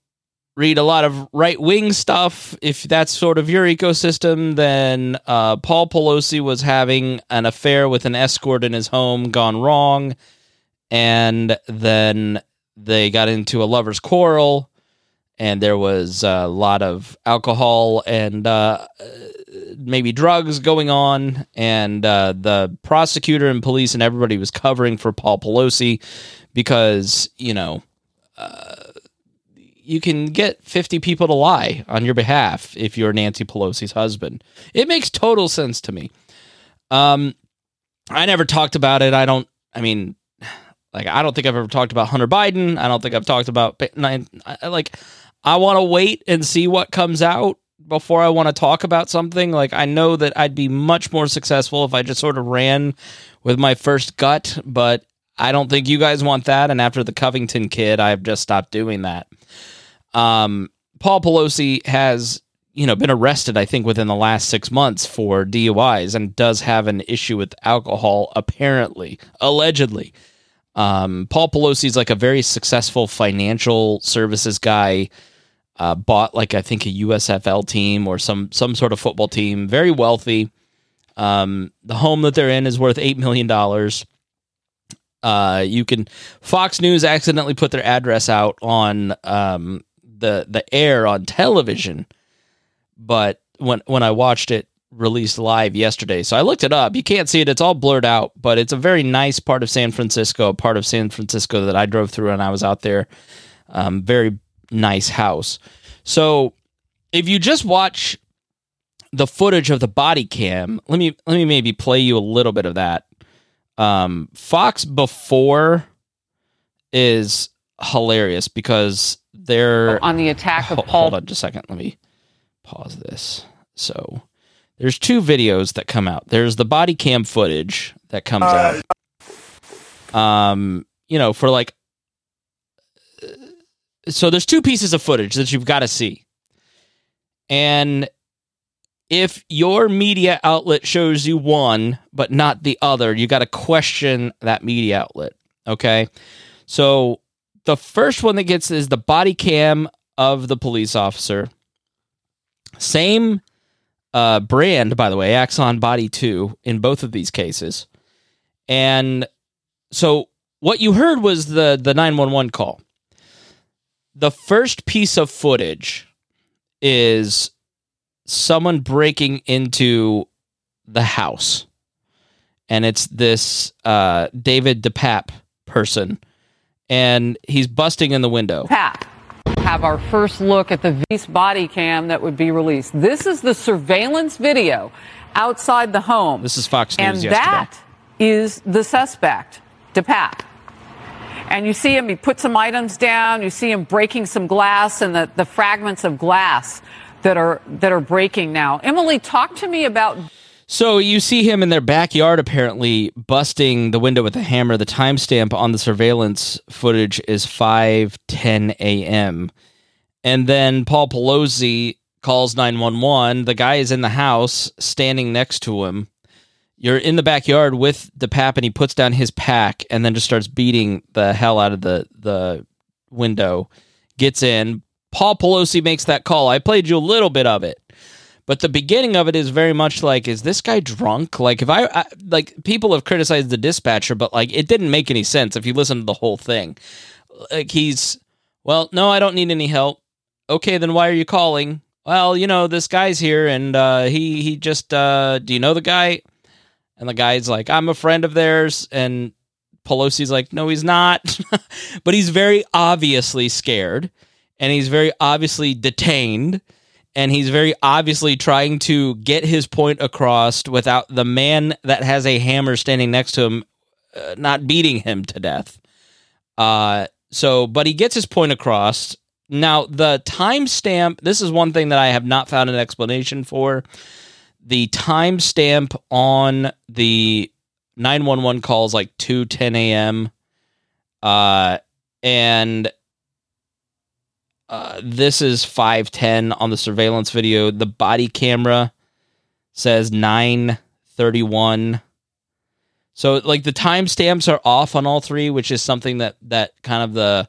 read a lot of right wing stuff, if that's sort of your ecosystem, then uh, Paul Pelosi was having an affair with an escort in his home gone wrong, and then they got into a lover's quarrel and there was a lot of alcohol and uh, maybe drugs going on. And uh, the prosecutor and police and everybody was covering for Paul Pelosi because, you know, uh, you can get 50 people to lie on your behalf if you're Nancy Pelosi's husband. It makes total sense to me. Um, I never talked about it. I don't, I mean, like, I don't think I've ever talked about Hunter Biden. I don't think I've talked about, like, I want to wait and see what comes out before I want to talk about something. Like I know that I'd be much more successful if I just sort of ran with my first gut, but I don't think you guys want that. And after the Covington kid, I've just stopped doing that. Um, Paul Pelosi has, you know, been arrested, I think, within the last six months for DUIs and does have an issue with alcohol, apparently, allegedly. Um, Paul Pelosi is like a very successful financial services guy. Uh, bought like I think a USFL team or some some sort of football team. Very wealthy. Um, the home that they're in is worth eight million dollars. Uh, you can Fox News accidentally put their address out on um, the the air on television, but when when I watched it released live yesterday, so I looked it up. You can't see it; it's all blurred out, but it's a very nice part of San Francisco, a part of San Francisco that I drove through and I was out there. Um, very nice house. So if you just watch the footage of the body cam, let me let me maybe play you a little bit of that. Um, Fox before is hilarious because they're on the attack of Hold, Paul. hold on just a second. Let me pause this. So there's two videos that come out. There's the body cam footage that comes out. Um, you know, for like so there's two pieces of footage that you've got to see. And if your media outlet shows you one but not the other, you got to question that media outlet, okay? So the first one that gets is the body cam of the police officer. Same uh, brand, by the way, Axon Body 2 in both of these cases. And so what you heard was the the 911 call. The first piece of footage is someone breaking into the house, and it's this uh, David DePape person, and he's busting in the window. Pat, have our first look at the Vice body cam that would be released. This is the surveillance video outside the home. This is Fox News and yesterday. that is the suspect, DePape. And you see him, he put some items down, you see him breaking some glass and the, the fragments of glass that are that are breaking now. Emily, talk to me about So you see him in their backyard, apparently busting the window with a hammer. The timestamp on the surveillance footage is five ten a.m. And then Paul Pelosi calls nine one one. The guy is in the house, standing next to him. You're in the backyard with DePape, and he puts down his pack and then just starts beating the hell out of the the window. Gets in. Paul Pelosi makes that call. I played you a little bit of it but the beginning of it is very much like is this guy drunk like if I, I like people have criticized the dispatcher but like it didn't make any sense if you listen to the whole thing like he's well no i don't need any help okay then why are you calling well you know this guy's here and uh he he just uh do you know the guy and the guy's like i'm a friend of theirs and pelosi's like no he's not but he's very obviously scared and he's very obviously detained and he's very obviously trying to get his point across without the man that has a hammer standing next to him uh, not beating him to death. Uh, so, but he gets his point across. Now, the timestamp, this is one thing that I have not found an explanation for. The timestamp on the 911 calls like 2 10 a.m. Uh, and uh, this is 510 on the surveillance video. The body camera says 931. So like the timestamps are off on all three, which is something that that kind of the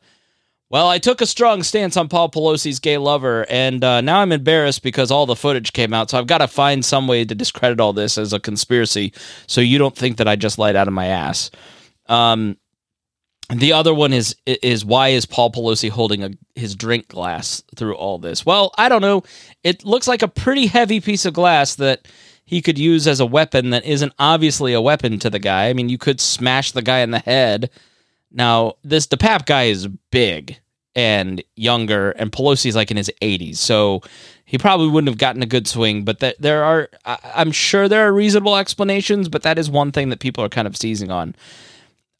well, I took a strong stance on Paul Pelosi's gay lover, and uh, now I'm embarrassed because all the footage came out. So I've got to find some way to discredit all this as a conspiracy, so you don't think that I just lied out of my ass. Um, the other one is is why is Paul Pelosi holding a his drink glass through all this? Well, I don't know. It looks like a pretty heavy piece of glass that he could use as a weapon that isn't obviously a weapon to the guy. I mean, you could smash the guy in the head. Now, this DePape guy is big and younger, and Pelosi's like in his 80s, so he probably wouldn't have gotten a good swing. But that there are, I'm sure there are reasonable explanations, but that is one thing that people are kind of seizing on.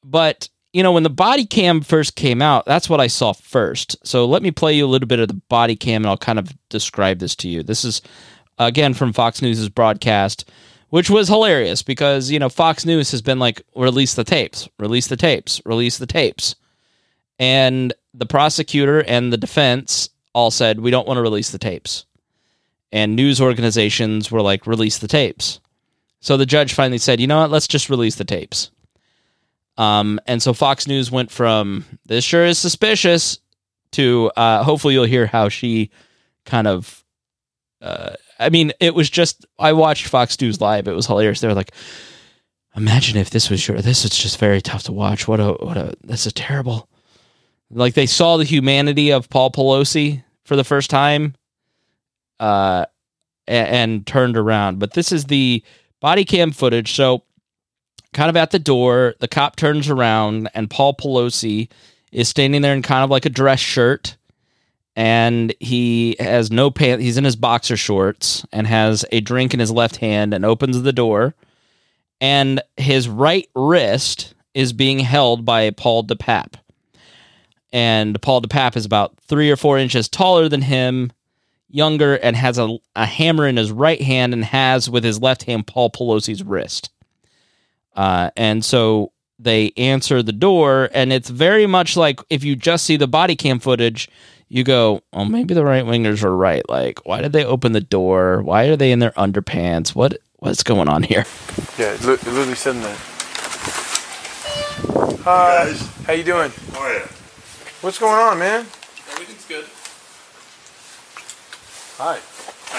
But you know, when the body cam first came out, that's what I saw first. So let me play you a little bit of the body cam and I'll kind of describe this to you. This is, again, from Fox News' broadcast, which was hilarious because, you know, Fox News has been like, release the tapes, release the tapes, release the tapes. And the prosecutor and the defense all said, we don't want to release the tapes. And news organizations were like, release the tapes. So the judge finally said, you know what, let's just release the tapes. Um, and so Fox News went from this sure is suspicious to uh, hopefully you'll hear how she kind of. Uh, I mean, it was just I watched Fox News live. It was hilarious. They were like, "Imagine if this was sure. This is just very tough to watch. What a what a this is terrible." Like they saw the humanity of Paul Pelosi for the first time, uh, and, and turned around. But this is the body cam footage. So kind of at the door. The cop turns around, and Paul Pelosi is standing there in kind of like a dress shirt, and he has no pants. He's in his boxer shorts and has a drink in his left hand, and opens the door, and his right wrist is being held by Paul DePape, and Paul DePape is about three or four inches taller than him. Younger and has a, a hammer in his right hand and has with his left hand Paul Pelosi's wrist. Uh, and so they answer the door, and it's very much like if you just see the body cam footage, you go, "Oh, maybe the right wingers were right. Like, why did they open the door? Why are they in their underpants? What what's going on here?" Yeah, it li- it literally said that. Hi, guys. how you doing? Oh yeah. What's going on, man? Everything's good. Hi.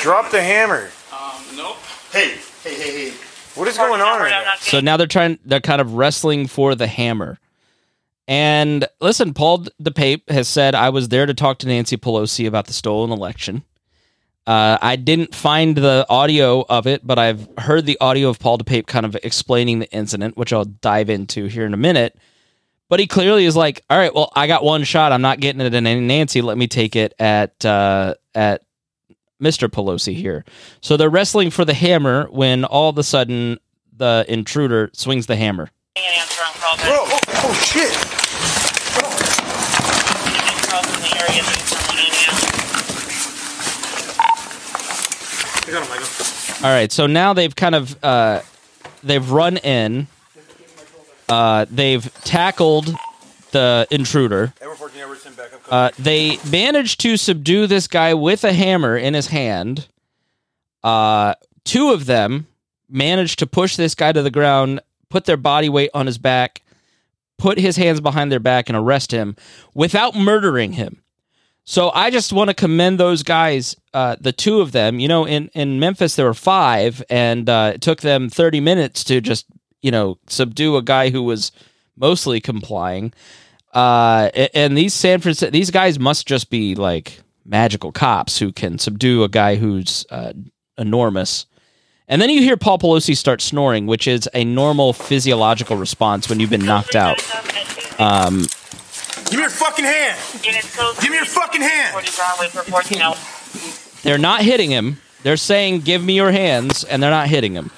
Drop the hammer. Um, nope. Hey, hey, hey, hey. What is going on right now? So now they're trying, they're kind of wrestling for the hammer. And listen, Paul DePape has said, I was there to talk to Nancy Pelosi about the stolen election. Uh, I didn't find the audio of it, but I've heard the audio of Paul DePape kind of explaining the incident, which I'll dive into here in a minute. But he clearly is like, "All right, well, I got one shot. I'm not getting it in any Nancy. Let me take it at uh, at Mr. Pelosi here." So they're wrestling for the hammer when all of a sudden the intruder swings the hammer. Bro, oh, oh shit. I got him, Michael. All right, so now they've kind of uh, they've run in. Uh, they've tackled the intruder. Edward 14, Edward 10, back up. Uh, they managed to subdue this guy with a hammer in his hand. Uh, two of them managed to push this guy to the ground, put their body weight on his back, put his hands behind their back, and arrest him without murdering him. So I just want to commend those guys, uh, the two of them. You know, in, in Memphis there were five, and uh, it took them thirty minutes to just you know subdue a guy who was mostly complying. Uh, and these San Francisco these guys must just be like magical cops who can subdue a guy who's uh, enormous. And then you hear Paul Pelosi start snoring, which is a normal physiological response when you've been knocked out. Um, Give me your fucking hand. Give me your fucking hand. They're not hitting him. They're saying, "Give me your hands," and they're not hitting him.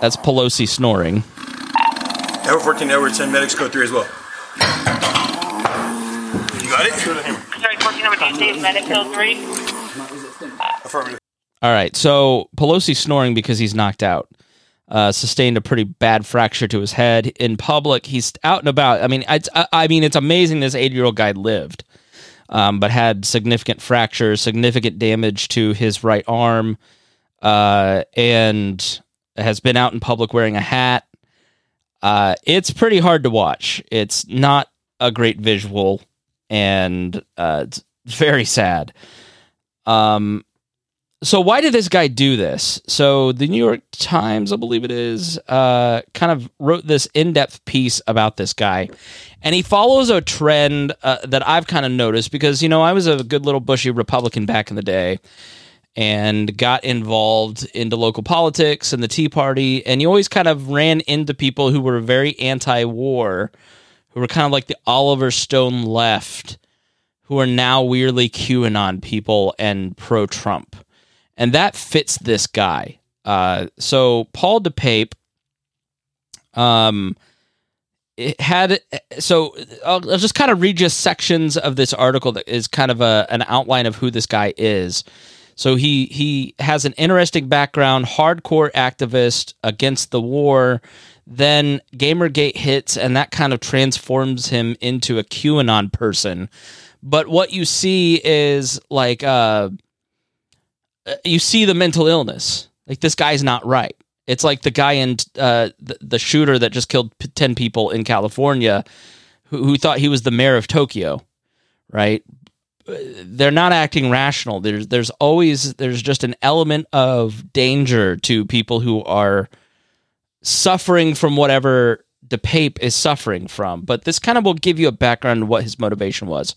That's Pelosi snoring. Edward 14, Edward 10, medics code 3 as well. You got it? Sorry, 14 number 2 stays medic code 3. Affirmative. All right, so Pelosi snoring because he's knocked out. Uh, sustained a pretty bad fracture to his head in public. He's out and about. I mean, it's, I, I mean, it's amazing this eight-year-old guy lived, um, but had significant fractures, significant damage to his right arm, uh, and has been out in public wearing a hat. Uh, it's pretty hard to watch. It's not a great visual, and uh, it's very sad. Um, so why did this guy do this? So the New York Times, I believe it is, uh, kind of wrote this in-depth piece about this guy, and he follows a trend uh, that I've kind of noticed because you know I was a good little bushy Republican back in the day, and got involved into local politics and the Tea Party, and you always kind of ran into people who were very anti-war, who were kind of like the Oliver Stone left, who are now weirdly QAnon people and pro-Trump and that fits this guy. Uh, so Paul DePape, um, it had so I'll, I'll just kind of read just sections of this article that is kind of a an outline of who this guy is. So he he has an interesting background, hardcore activist against the war. Then Gamergate hits, and that kind of transforms him into a QAnon person. But what you see is like uh, you see the mental illness. Like this guy's not right. It's like the guy in uh, the, the shooter that just killed ten people in California, who, who thought he was the mayor of Tokyo, right? They're not acting rational. There's there's always there's just an element of danger to people who are suffering from whatever DePape is suffering from. But this kind of will give you a background on what his motivation was.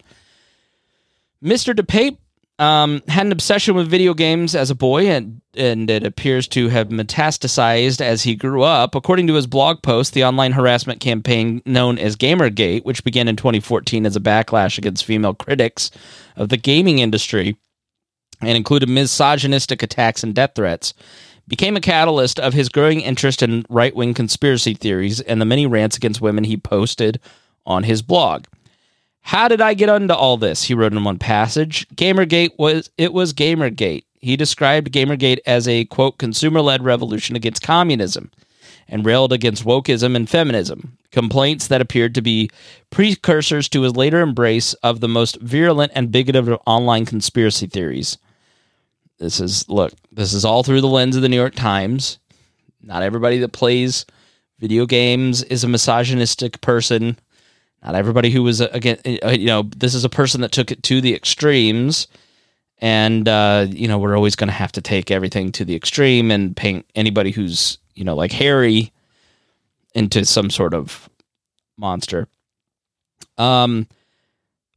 Mr. DePape um, had an obsession with video games as a boy, and, and it appears to have metastasized as he grew up. According to his blog post, the online harassment campaign known as Gamergate, which began in 2014 as a backlash against female critics of the gaming industry and included misogynistic attacks and death threats, became a catalyst of his growing interest in right wing conspiracy theories and the many rants against women he posted on his blog. How did I get into all this? He wrote in one passage. Gamergate was it was Gamergate. He described Gamergate as a quote consumer-led revolution against communism and railed against wokeism and feminism, complaints that appeared to be precursors to his later embrace of the most virulent and bigoted of online conspiracy theories. This is look, this is all through the lens of the New York Times. Not everybody that plays video games is a misogynistic person not everybody who was again you know this is a person that took it to the extremes and uh, you know we're always going to have to take everything to the extreme and paint anybody who's you know like harry into some sort of monster um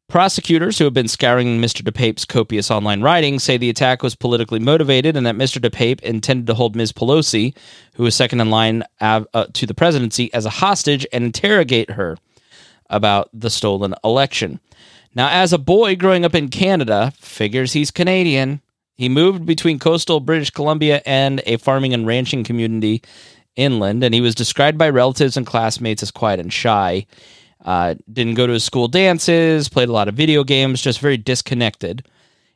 Prosecutors who have been scouring Mr. DePape's copious online writings say the attack was politically motivated and that Mr. DePape intended to hold Ms. Pelosi, who was second in line av- uh, to the presidency, as a hostage and interrogate her about the stolen election. Now, as a boy growing up in Canada, figures he's Canadian. He moved between coastal British Columbia and a farming and ranching community inland, and he was described by relatives and classmates as quiet and shy. Uh, didn't go to his school dances, played a lot of video games, just very disconnected.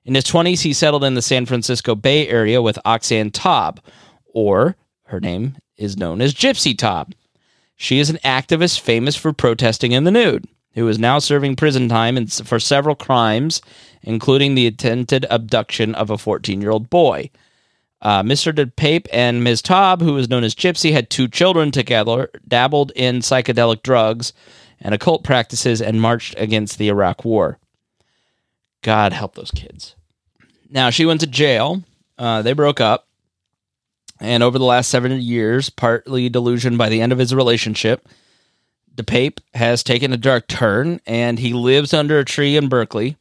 In his 20s, he settled in the San Francisco Bay Area with Oxane Taub, or her name is known as Gypsy Taub. She is an activist famous for protesting in the nude, who is now serving prison time for several crimes, including the attempted abduction of a 14 year old boy. Uh, Mr. DePape and Ms. Taub, who was known as Gypsy, had two children together, dabbled in psychedelic drugs and occult practices, and marched against the Iraq War. God help those kids. Now, she went to jail. Uh, they broke up. And over the last seven years, partly delusioned by the end of his relationship, DePape has taken a dark turn and he lives under a tree in Berkeley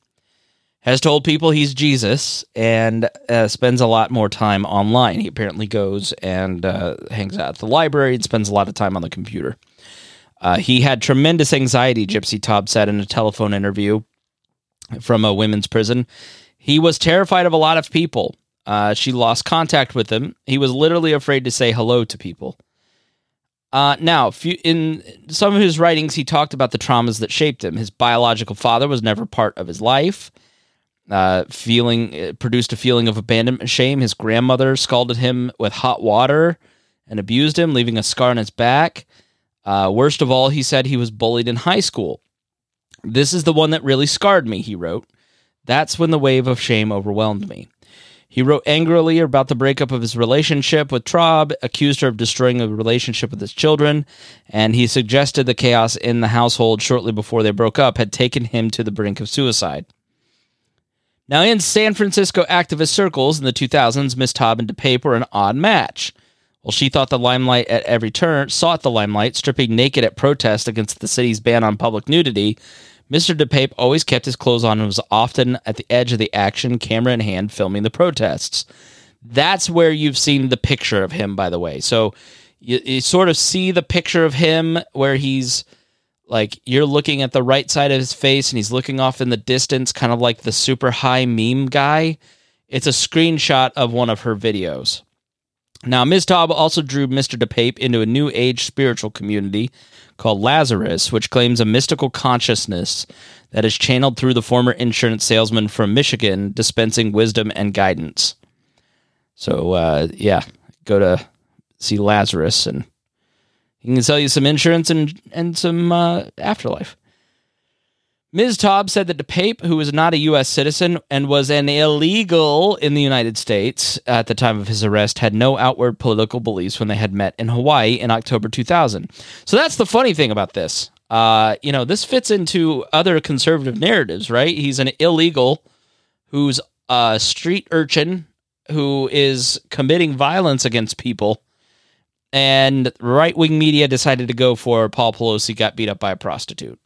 has told people he's Jesus and uh, spends a lot more time online. He apparently goes and uh, hangs out at the library and spends a lot of time on the computer. Uh, he had tremendous anxiety, Gypsy Taub said in a telephone interview from a women's prison. He was terrified of a lot of people. Uh, she lost contact with him. He was literally afraid to say hello to people. Uh, now, in some of his writings, he talked about the traumas that shaped him. His biological father was never part of his life uh, feeling it produced a feeling of abandonment and shame. His grandmother scalded him with hot water and abused him, leaving a scar on his back. Uh, worst of all, he said he was bullied in high school. This is the one that really scarred me, he wrote. That's when the wave of shame overwhelmed me. He wrote angrily about the breakup of his relationship with Traub, accused her of destroying a relationship with his children, and he suggested the chaos in the household shortly before they broke up had taken him to the brink of suicide. Now, in San Francisco activist circles in the 2000s, Miss Taub and DePape were an odd match. Well, she thought the limelight at every turn, sought the limelight, stripping naked at protest against the city's ban on public nudity. Mr. DePape always kept his clothes on and was often at the edge of the action, camera in hand, filming the protests. That's where you've seen the picture of him, by the way. So you, you sort of see the picture of him where he's like you're looking at the right side of his face and he's looking off in the distance, kind of like the super high meme guy. It's a screenshot of one of her videos. Now, Ms. Taub also drew Mr. DePape into a new age spiritual community called Lazaris, which claims a mystical consciousness that is channeled through the former insurance salesman from Michigan, dispensing wisdom and guidance. So, uh, yeah, go to see Lazaris and he can sell you some insurance and, and some uh, afterlife. Ms. Taub said that DePape, who was not a U.S. citizen and was an illegal in the United States at the time of his arrest, had no outward political beliefs when they had met in Hawaii in October 2000. So that's the funny thing about this. Uh, you know, this fits into other conservative narratives, right? He's an illegal who's a street urchin who is committing violence against people. And right wing media decided to go for Paul Pelosi got beat up by a prostitute.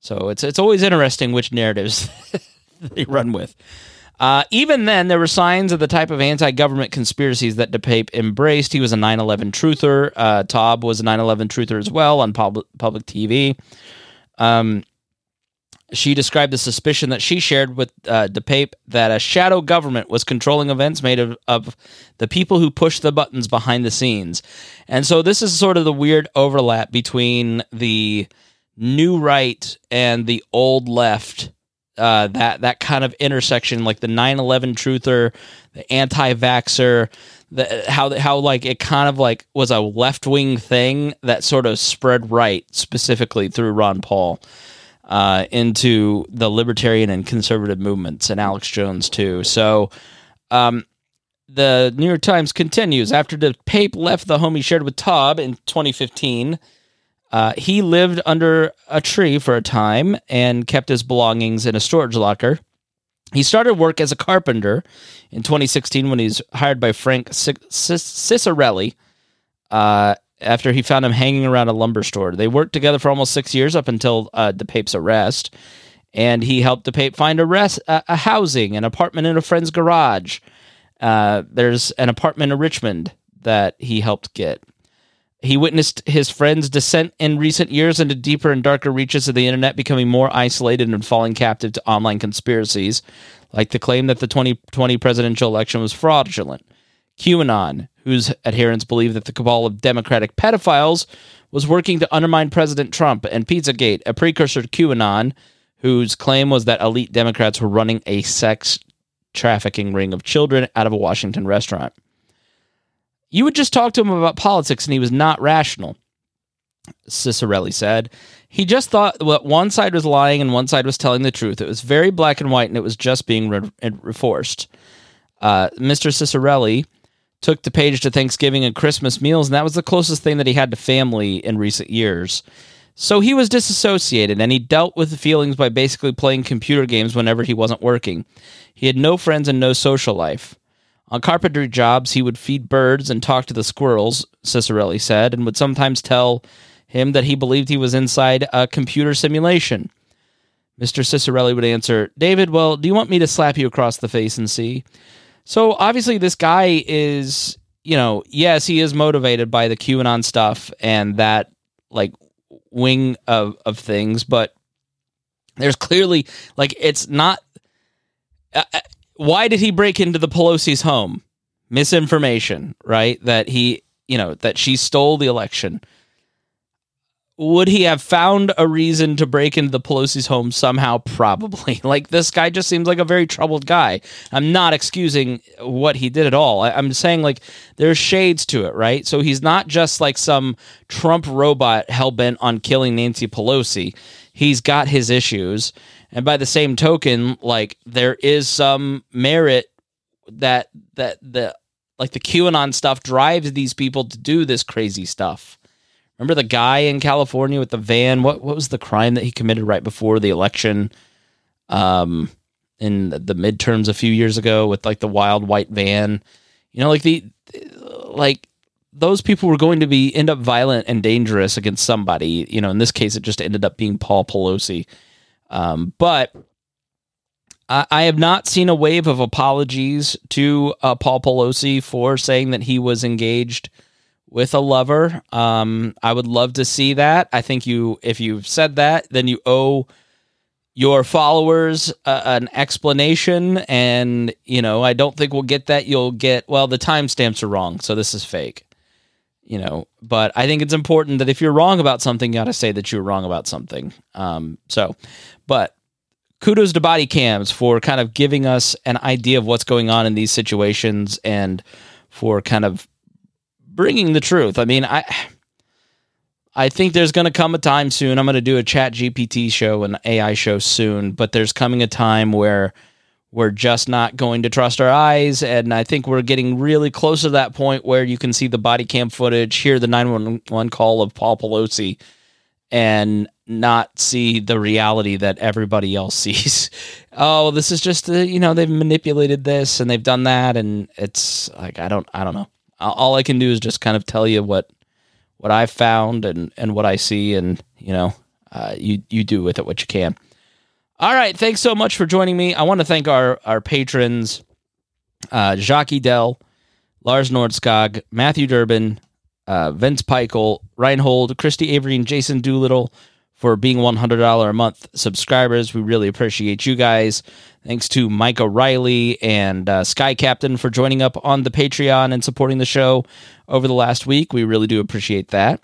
So it's it's always interesting which narratives they run with. Uh, even then, there were signs of the type of anti-government conspiracies that DePape embraced. He was a 9/11 truther. Uh, Taub was a 9/11 truther as well on public public TV. Um, she described the suspicion that she shared with uh, DePape that a shadow government was controlling events made of, of the people who push the buttons behind the scenes. And so this is sort of the weird overlap between the new right and the old left uh, that that kind of intersection like the 9-11 truther the anti-vaxxer the, how how like it kind of like was a left-wing thing that sort of spread right specifically through ron paul uh, into the libertarian and conservative movements and alex jones too. So um, the new york times continues after the pape left the home he shared with taub in 2015 uh, he lived under a tree for a time and kept his belongings in a storage locker. He started work as a carpenter in 2016 when he was hired by Frank Cicerelli uh, after he found him hanging around a lumber store. They worked together for almost six years up until uh, DePape's arrest. and he helped the pay, find a, rest, a, a housing, an apartment in a friend's garage. Uh, there's an apartment in Richmond that he helped get. He witnessed his friend's descent in recent years into deeper and darker reaches of the internet, becoming more isolated and falling captive to online conspiracies, like the claim that the 2020 presidential election was fraudulent. QAnon, whose adherents believe that the cabal of Democratic pedophiles was working to undermine President Trump, and Pizzagate, a precursor to QAnon, whose claim was that elite Democrats were running a sex trafficking ring of children out of a Washington restaurant. You would just talk to him about politics and he was not rational, Cicerelli said. He just thought that one side was lying and one side was telling the truth. It was very black and white and it was just being re- reinforced. Uh, Mr. Cicerelli took DePape to Thanksgiving and Christmas meals, and that was the closest thing that he had to family in recent years. So he was disassociated and he dealt with the feelings by basically playing computer games whenever he wasn't working. He had no friends and no social life. On carpentry jobs, he would feed birds and talk to the squirrels, Cicerelli said, and would sometimes tell him that he believed he was inside a computer simulation. Mr. Cicerelli would answer, David, well, do you want me to slap you across the face and see? So obviously, this guy is, you know, yes, he is motivated by the QAnon stuff and that, like, wing of, of things, but there's clearly, like, it's not. Uh, why did he break into the Pelosi's home? Misinformation, right? That he, you know, that she stole the election. Would he have found a reason to break into the Pelosi's home somehow? Probably. Like this guy just seems like a very troubled guy. I'm not excusing what he did at all. I, I'm saying like there's shades to it, right? So he's not just like some Trump robot hell bent on killing Nancy Pelosi. He's got his issues and by the same token, like there is some merit that that the like the QAnon stuff drives these people to do this crazy stuff. Remember the guy in California with the van? What what was the crime that he committed right before the election? Um, in the midterms a few years ago with like the wild white van. You know, like the like those people were going to be end up violent and dangerous against somebody. You know, in this case, it just ended up being Paul Pelosi. Um, but I, I, have not seen a wave of apologies to uh, Paul Pelosi for saying that he was engaged with a lover. Um, I would love to see that. I think you, if you've said that, then you owe your followers uh, an explanation. And, you know, I don't think we'll get that. You'll get, well, the timestamps are wrong. So this is fake you know but i think it's important that if you're wrong about something you got to say that you're wrong about something. Um, so but kudos to body cams for kind of giving us an idea of what's going on in these situations and for kind of bringing the truth. I mean i i think there's going to come a time soon i'm going to do a chat gpt show an ai show soon but there's coming a time where we're just not going to trust our eyes. And I think we're getting really close to that point where you can see the body cam footage, hear the 911 call of Paul Pelosi, and not see the reality that everybody else sees. oh, this is just, a, you know, they've manipulated this and they've done that. And it's like, I don't, I don't know. All I can do is just kind of tell you what, what I found and, and what I see. And, you know, uh, you, you do with it what you can. All right. Thanks so much for joining me. I want to thank our, our patrons, uh, Jacques Dell, Lars Nordskog, Matthew Durbin, uh, Vince Peichel, Reinhold, Christy Avery, and Jason Doolittle for being $100 a month subscribers. We really appreciate you guys. Thanks to Mike O'Reilly and uh, Sky Captain for joining up on the Patreon and supporting the show over the last week. We really do appreciate that.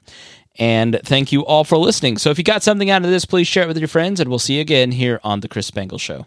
And thank you all for listening. So if you got something out of this, please share it with your friends, and we'll see you again here on The Chris Spangle Show.